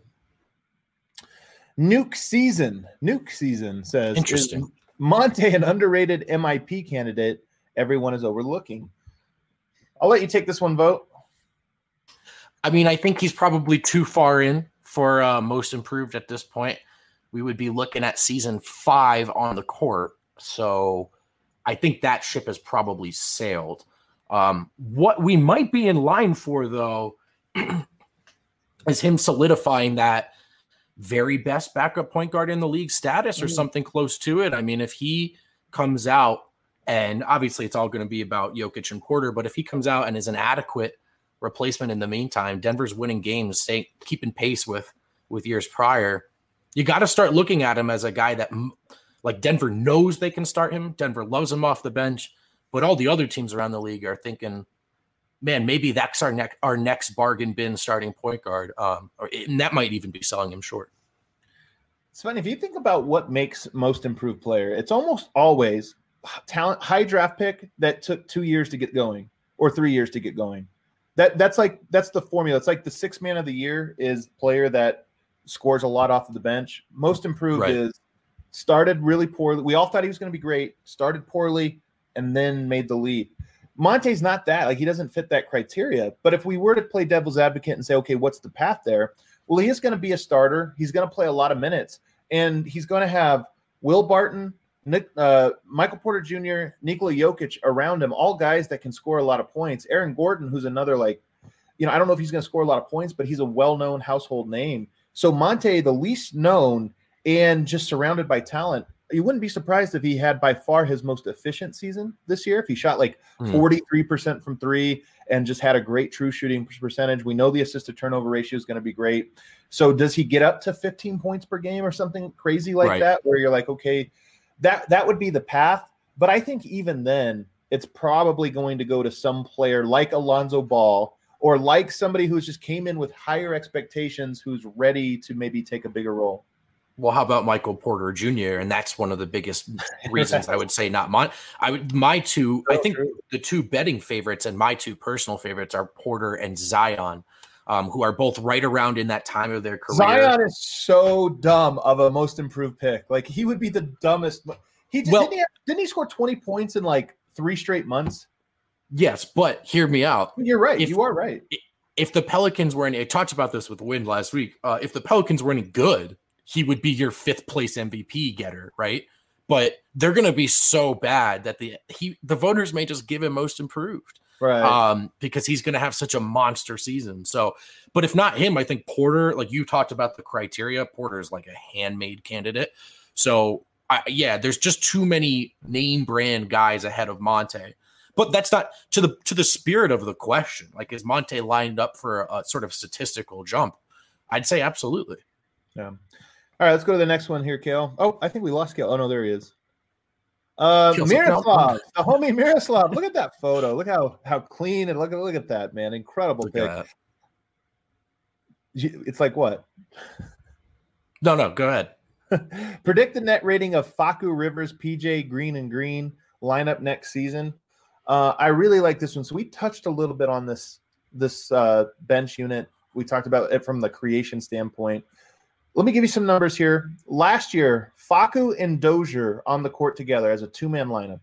Nuke season. Nuke season says Interesting. "Is Monte an underrated MIP candidate everyone is overlooking. I'll let you take this one Vogt. I mean, I think he's probably too far in for uh, most improved at this point. We would be looking at season five on the court. So I think that ship has probably sailed. Um, what we might be in line for, though, [clears throat] is him solidifying that very best backup point guard in the league status or Mhm. something close to it. I mean, if he comes out, and obviously it's all going to be about Jokic and Porter, but if he comes out and is an adequate replacement in the meantime, Denver's winning games, stay, keeping pace with with years prior. You got to start looking at him as a guy that, like Denver knows they can start him. Denver loves him off the bench, but all the other teams around the league are thinking, man, maybe that's our next our next bargain bin starting point guard. Um, or and that might even be selling him short. It's funny if you think about what makes most improved player. It's almost always talent, high draft pick that took two years to get going or three years to get going. That that's like that's the formula. It's like the six man of the year is player that scores a lot off of the bench. Most improved Right. is started really poorly. We all thought he was going to be great. Started poorly and then made the leap. Monte's not that. Like he doesn't fit that criteria. But if we were to play devil's advocate and say, okay, what's the path there? Well, he is going to be a starter. He's going to play a lot of minutes, and he's going to have Will Barton, Nick, uh, Michael Porter Jr., Nikola Jokic around him, all guys that can score a lot of points. Aaron Gordon, who's another like, you know, I don't know if he's going to score a lot of points, but he's a well-known household name. So Monte, the least known and just surrounded by talent, you wouldn't be surprised if he had by far his most efficient season this year. If he shot like Hmm. 43% from three and just had a great true shooting percentage, we know the assist to turnover ratio is going to be great. So does he get up to 15 points per game or something crazy like Right. that where you're like, okay, that that would be the path. But I think even then, it's probably going to go to some player like Alonzo Ball or like somebody who's just came in with higher expectations who's ready to maybe take a bigger role. Well, how about Michael Porter Jr. And that's one of the biggest reasons I would say not mine. I would my two. [laughs] I think the two betting favorites and my two personal favorites are Porter and Zion, um, who are both right around in that time of their career. Zion is so dumb of a most improved pick. Like he would be the dumbest. He did, Well- didn't, he have- didn't he score 20 points in like three straight months? Yes, but hear me out. You're right. If- you are right. If the Pelicans were any, I talked about this with Wind last week. Uh, if the Pelicans were any good, he would be your fifth place MVP getter, right? But they're going to be so bad that the he the voters may just give him most improved. Right. um, because he's going to have such a monster season. So, but if not him, I think Porter, like you talked about the criteria, Porter is like a handmade candidate. So, I, yeah, there's just too many name brand guys ahead of Monte. But that's not to the to the spirit of the question. Like, is Monte lined up for a, sort of statistical jump? I'd say absolutely. Yeah. All right, let's go to the next one here, Kale. Oh, I think we lost Kale. Oh no, there he is. Uh, Miroslav, the homie Miroslav. Look at that photo. Look how how clean and look at look at that man. Incredible Look pick. at that. You- It's like what? No, no, go ahead. [laughs] Predict the net rating of Facu Rivers, PJ Green, and Green lineup next season. Uh, I really like this one. So we touched a little bit on this this uh, bench unit. We talked about it from the creation standpoint. Let me give you some numbers here. Last year, Facu and Dozier on the court together as a two man lineup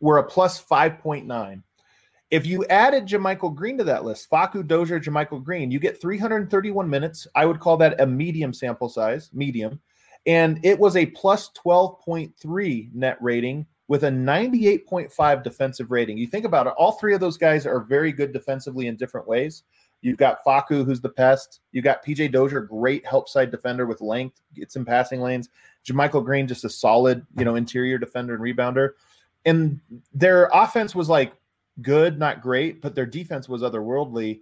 were a plus 5.9. If you added JaMychal Green to that list, Facu, Dozier, JaMychal Green, you get 331 minutes. I would call that a medium sample size, medium. And it was a plus 12.3 net rating with a 98.5 defensive rating. You think about it, all three of those guys are very good defensively in different ways. You've got Facu, who's the pest. You've got PJ Dozier, great help side defender with length, gets in passing lanes. JaMychal Green, just a solid, you know, interior defender and rebounder. And their offense was like good, not great, but their defense was otherworldly.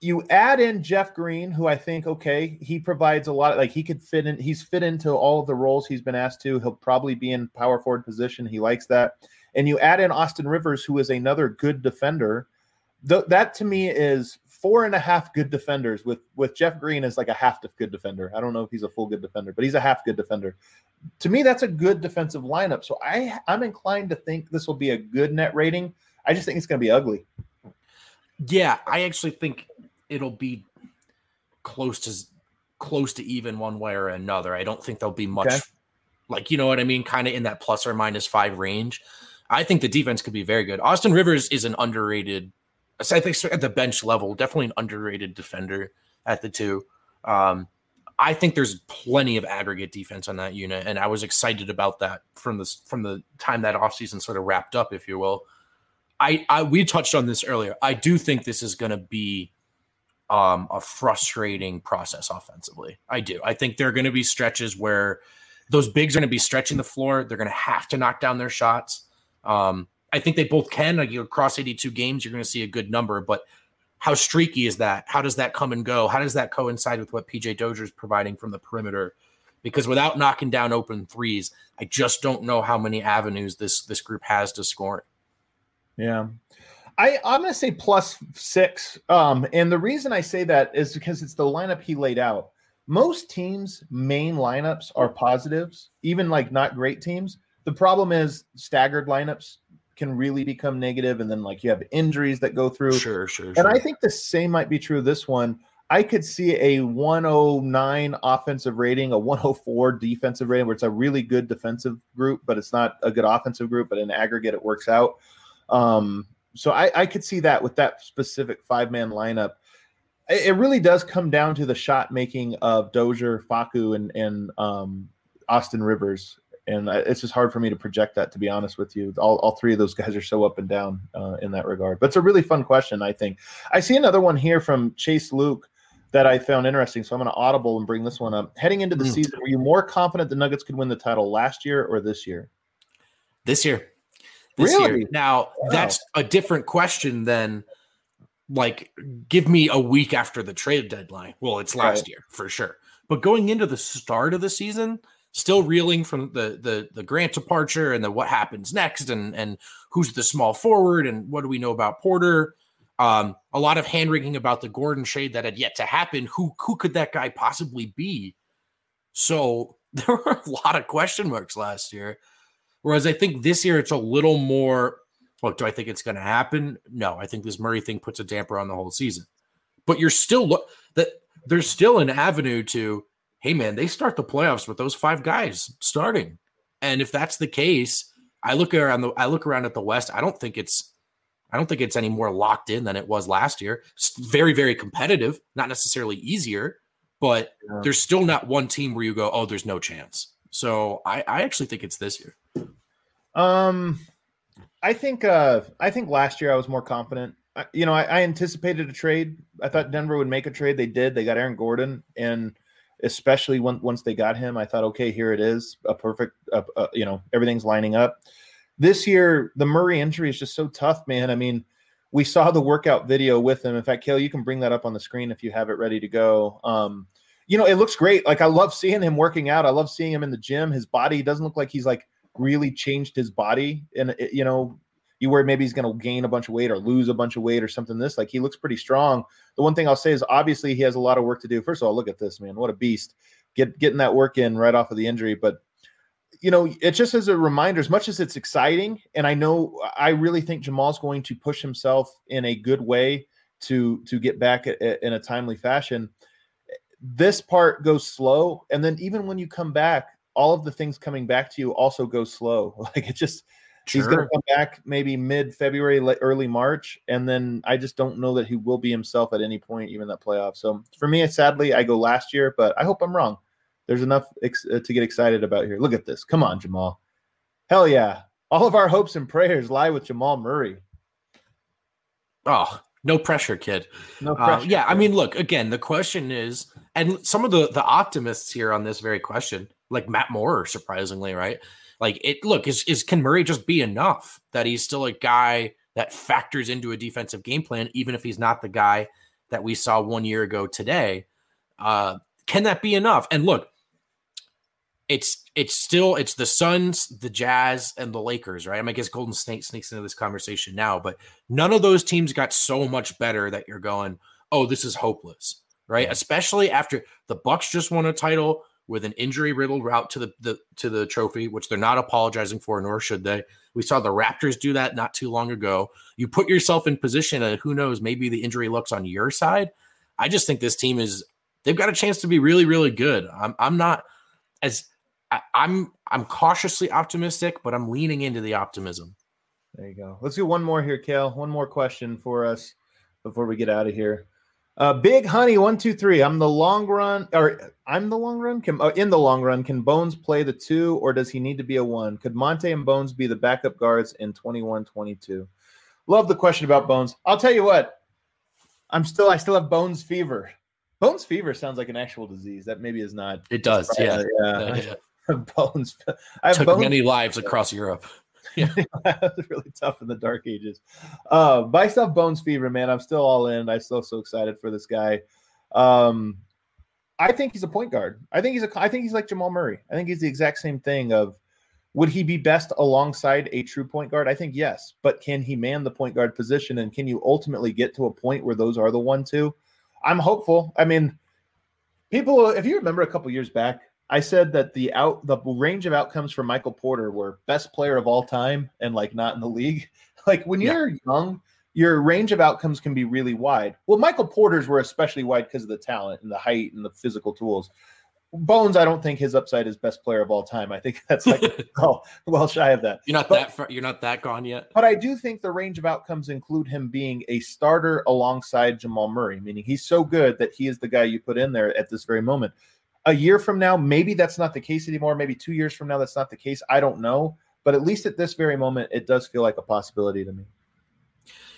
You add in Jeff Green, who I think, okay, he provides a lot. Like he could fit in, he's fit into all of the roles he's been asked to. He'll probably be in power forward position. He likes that. And you add in Austin Rivers, who is another good defender. Th- that to me is four and a half good defenders with with Jeff Green as like a half good defender. I don't know if he's a full good defender, but he's a half good defender. To me, that's a good defensive lineup. So I I'm inclined to think this will be a good net rating. I just think it's going to be ugly. Yeah, I actually think it'll be close to close to even one way or another. I don't think there'll be much Okay. like you know what I mean, kind of in that plus or minus five range. I think the defense could be very good. Austin Rivers is an underrated, I think at the bench level, definitely an underrated defender at the two. Um, I think there's plenty of aggregate defense on that unit, and I was excited about that from the from the time that offseason sort of wrapped up, if you will. I, I we touched on this earlier. I do think this is going to be um, a frustrating process offensively. I do. I think there are going to be stretches where those bigs are going to be stretching the floor. They're going to have to knock down their shots. Um, I think they both can. Like across 82 games, you're going to see a good number, but how streaky is that? How does that come and go? How does that coincide with what PJ Dozier is providing from the perimeter? Because without knocking down open threes, I just don't know how many avenues this this group has to score. Yeah. I, I'm going to say plus six. Um, and the reason I say that is because it's the lineup he laid out. Most teams' main lineups are positives, even like not great teams. The problem is staggered lineups can really become negative, and then like you have injuries that go through. Sure, sure, sure. And I think the same might be true of this one. I could see a 109 offensive rating, a 104 defensive rating, where it's a really good defensive group, but it's not a good offensive group. But in aggregate, it works out. Um, so I, I could see that with that specific five man lineup. It, it really does come down to the shot making of Dozier, Facu, and and um, Austin Rivers. And it's just hard for me to project that. To be honest with you, all, all three of those guys are so up and down uh, in that regard. But it's a really fun question. I think I see another one here from Chase Luke that I found interesting. So I'm going to audible and bring this one up. Heading into the mm. season, were you more confident the Nuggets could win the title last year or this year? This year. This really? year. Now wow. that's a different question than like give me a week after the trade deadline. Well, it's last right. year for sure. But going into the start of the season, still reeling from the the the Grant departure and the what happens next and and who's the small forward and what do we know about Porter? Um, a lot of hand wringing about the Gordon shade that had yet to happen. Who who could that guy possibly be? So [laughs] there were a lot of question marks last year. Whereas I think this year it's a little more. Look, do I think it's going to happen? No, I think this Murray thing puts a damper on the whole season. But you're still look that there's still an avenue to, hey man, they start the playoffs with those five guys starting, and if that's the case, I look around the I look around at the West. I don't think it's I don't think it's any more locked in than it was last year. It's very, very competitive, not necessarily easier, but yeah. there's still not one team where you go, oh, there's no chance. So I, I actually think it's this year. Um, I think uh, I think last year I was more confident. I, you know, I, I, anticipated a trade. I thought Denver would make a trade. They did. They got Aaron Gordon, and especially when, once they got him, I thought, okay, here it is, a perfect. Uh, uh, you know, everything's lining up this year, the Murray injury is just so tough, man. I mean, we saw the workout video with him. In fact, Kale, you can bring that up on the screen if you have it ready to go. Um, you know, it looks great. Like I love seeing him working out. I love seeing him in the gym. His body doesn't look like he's like really changed his body. And you know, you worry maybe he's going to gain a bunch of weight or lose a bunch of weight or something. This like he looks pretty strong. The one thing I'll say is obviously he has a lot of work to do. First of all, look at this man. What a beast. Get getting that work in right off of the injury, but you know, it just as a reminder, as much as it's exciting, and I know I really think Jamal's going to push himself in a good way to to get back in a timely fashion. This part goes slow, and then even when you come back, all of the things coming back to you also go slow. [laughs] Like it just sure. he's going to come back maybe mid February, early March, and then I just don't know that he will be himself at any point, even that playoff. So for me, sadly, I go last year, but I hope I'm wrong there's enough ex- uh, to get excited about here. Look at this. Come on, Jamal. Hell yeah. All of our hopes and prayers lie with Jamal Murray. Oh, no pressure, kid. No uh, pressure. Uh, yeah, I mean, look, again, the question is, and some of the the optimists here on this very question, like Matt Moore, surprisingly, right? Like it look, is is can Murray just be enough that he's still a guy that factors into a defensive game plan, even if he's not the guy that we saw one year ago today? Uh, can that be enough? And look, it's it's still it's the Suns, the Jazz, and the Lakers, right? I, mean, I guess Golden State sneaks into this conversation now, but none of those teams got so much better that you're going, oh, this is hopeless, right? Yeah. Especially after the Bucks just won a title with an injury riddled route to the, the to the trophy, which they're not apologizing for, nor should they. We saw the Raptors do that not too long ago. You put yourself in position, and who knows, maybe the injury looks on your side. I just think this team is they've got a chance to be really, really good. I'm I'm not as I, I'm I'm cautiously optimistic, but I'm leaning into the optimism. There you go. Let's do one more here, Kale. One more question for us before we get out of here. Uh, Big Honey, one, two, three. I'm the long run, or I'm the long run. Can uh, in the long run, can Bones play the two, or does he need to be a one? Could Monte and Bones be the backup guards in 21-22? Love the question about Bones. I'll tell you what. I'm still, I still have Bones fever. Bones fever sounds like an actual disease. That maybe is not. It does. Yeah. yeah. yeah. [laughs] bones. I took bones. many lives across Europe. Yeah, [laughs] was really tough in the dark ages. Uh, but I Bones Fever, man. I'm still all in. I'm still so excited for this guy. Um, I think he's a point guard. I think he's a. I think he's like Jamal Murray. I think he's the exact same thing. Of would he be best alongside a true point guard? I think yes. But can he man the point guard position, and can you ultimately get to a point where those are the one two? I'm hopeful. I mean, people. If you remember a couple years back, I said that the out the range of outcomes for Michael Porter were best player of all time and like not in the league. [laughs] Like when you're young, your range of outcomes can be really wide. Well, Michael Porter's were especially wide because of the talent and the height and the physical tools. Bones, I don't think his upside is best player of all time. I think [laughs] that's like [laughs] well, well shy of that. You're not but, that far, you're not that gone yet. But I do think the range of outcomes include him being a starter alongside Jamal Murray, meaning he's so good that he is the guy you put in there at this very moment A year from now, maybe that's not the case anymore. Maybe two years from now, that's not the case. I don't know. But at least at this very moment, it does feel like a possibility to me.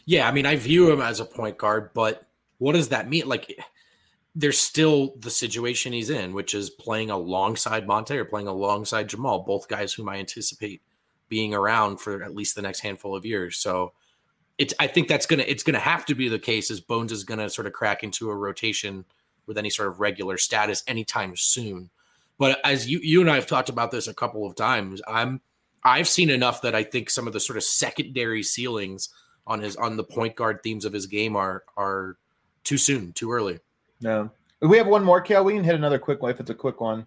Yeah, I mean, I view him as a point guard, but what does that mean? Like, there's still the situation he's in, which is playing alongside Monte or playing alongside Jamal, both guys whom I anticipate being around for at least the next handful of years. So it's I think that's gonna it's gonna have to be the case as Bones is gonna sort of crack into a rotation with any sort of regular status anytime soon. But as you you and I have talked about this a couple of times, I'm I've seen enough that I think some of the sort of secondary ceilings on his on the point guard themes of his game are are too soon, too early. No. We have one more, Kale. We can hit another quick one if it's a quick one.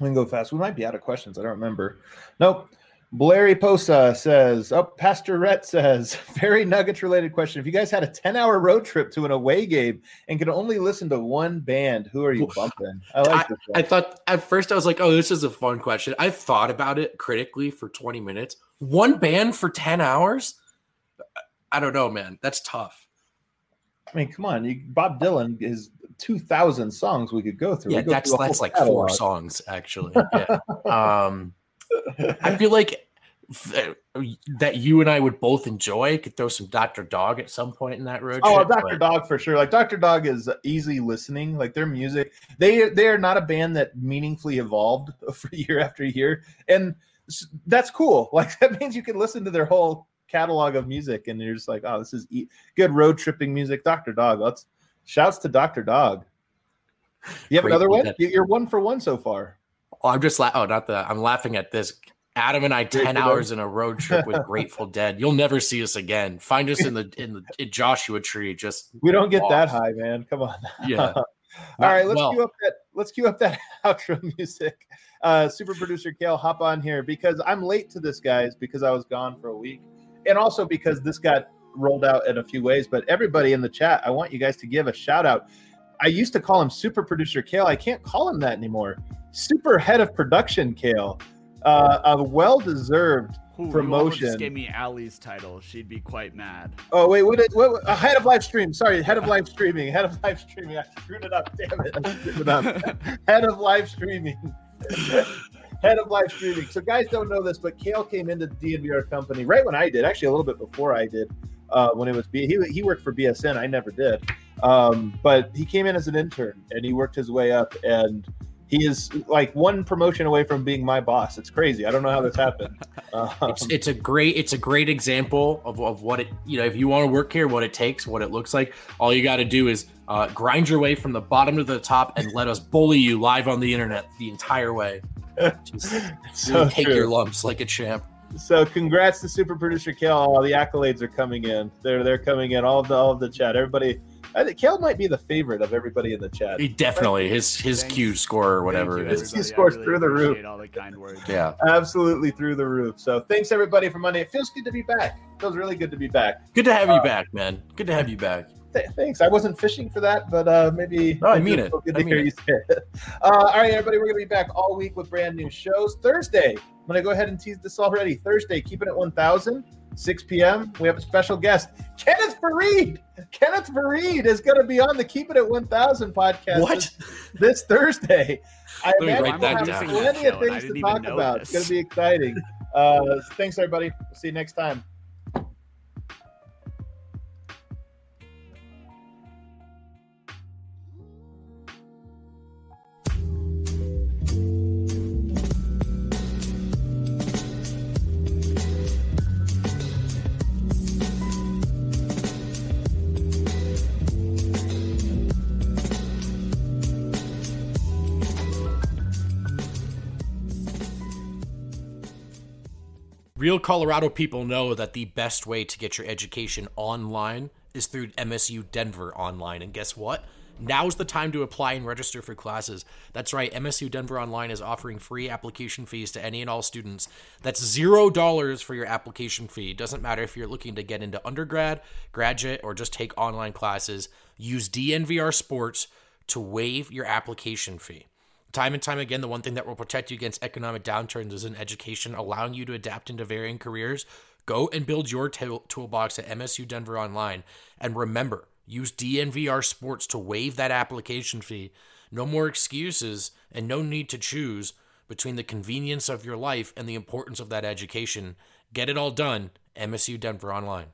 We can go fast. We might be out of questions. I don't remember. Nope. Blairy Posa says, oh, Pastor Rhett says, [laughs] very Nuggets related question. If you guys had a 10 hour road trip to an away game and could only listen to one band, who are you bumping? I like I, this. I thought at first I was like, oh, this is a fun question. I thought about it critically for 20 minutes. One band for 10 hours? I don't know, man. That's tough. I mean, come on, you, Bob Dylan is two thousand songs we could go through. Yeah, go that's through that's like catalog. four songs actually. Yeah. [laughs] um, I feel like that you and I would both enjoy. Could throw some Doctor Dog at some point in that road. Oh, trip. Oh, Doctor Dog for sure. Like Doctor Dog is easy listening. Like their music, they they are not a band that meaningfully evolved [laughs] for year after year, and that's cool. [laughs] Like that means you can listen to their whole catalog of music, and you're just like, oh, this is e- good road tripping music. Doctor Dog. Let's shouts to Doctor Dog. You have Great another one. You're one for one so far. Oh, I'm just la- oh, not that I'm laughing at this. Adam and I ten hours in a road trip with Grateful Dead. You'll never see us again. Find us in the in the in Joshua Tree. Just we don't get that high, man. Come on. Yeah. [laughs] All right, let's well. cue up that let's cue up that [laughs] outro music. Uh, super producer Kale, hop on here because I'm late to this, guys, because I was gone for a week and also because this got rolled out in a few ways. But everybody in the chat, I want you guys to give a shout out. I used to call him Super Producer Kale. I can't call him that anymore. Super Head of Production Kale. Uh, a well-deserved promotion. Just gave me Allie's title. She'd be quite mad. Oh wait, what? Did, what uh, head of live stream. Sorry, head of live streaming. Head of live streaming. I screwed it up. Damn it! I screwed it up. [laughs] head of live streaming [laughs] head of live streaming. So guys don't know this, but Kale came into the DNVR company right when I did, actually a little bit before I did, uh, when it was B. He, he worked for BSN. I never did, um, but he came in as an intern and he worked his way up and. He is like one promotion away from being my boss. It's crazy. I don't know how this happened. Um, [laughs] it's, it's a great it's a great example of, of what it you know if you want to work here, what it takes, what it looks like. All you got to do is uh, grind your way from the bottom to the top and let us bully you live on the internet the entire way. [laughs] Just so take true. your lumps like a champ. So congrats to super producer Kale. All the accolades are coming in. They're they're coming in. All of the all of the chat. Everybody. I think Kale might be the favorite of everybody in the chat. He definitely his his Thanks. Q score or whatever it is. His Q scores really through the roof. All the kind words. Yeah, absolutely through the roof. So thanks everybody for Monday. It feels good to be back. It feels really good to be back. Good to have uh, you back, man. Good to have you back. Th- thanks. I wasn't fishing for that, but uh, maybe. No, I mean it. Good to I mean hear it. you say it. [laughs] Uh, all right, everybody, we're going to be back all week with brand new shows. Thursday, I'm going to go ahead and tease this already. Thursday, keeping it 1,000, 6 p.m. We have a special guest, Kenneth Faried. Kenneth Faried is going to be on the Keep It at 1,000 podcast. What? This, this Thursday. I imagine we'll have down. plenty of things to talk about. This. It's going to be exciting. Uh, thanks, everybody. We'll see you next time. Real Colorado people know that the best way to get your education online is through MSU Denver Online. And guess what? Now's the time to apply and register for classes. That's right, MSU Denver Online is offering free application fees to any and all students. That's zero dollars for your application fee. Doesn't matter if you're looking to get into undergrad, graduate, or just take online classes. Use DNVR Sports to waive your application fee. Time and time again, the one thing that will protect you against economic downturns is an education, allowing you to adapt into varying careers. Go and build your t- toolbox at MSU Denver Online. And remember, use DNVR Sports to waive that application fee. No more excuses and no need to choose between the convenience of your life and the importance of that education. Get it all done. MSU Denver Online.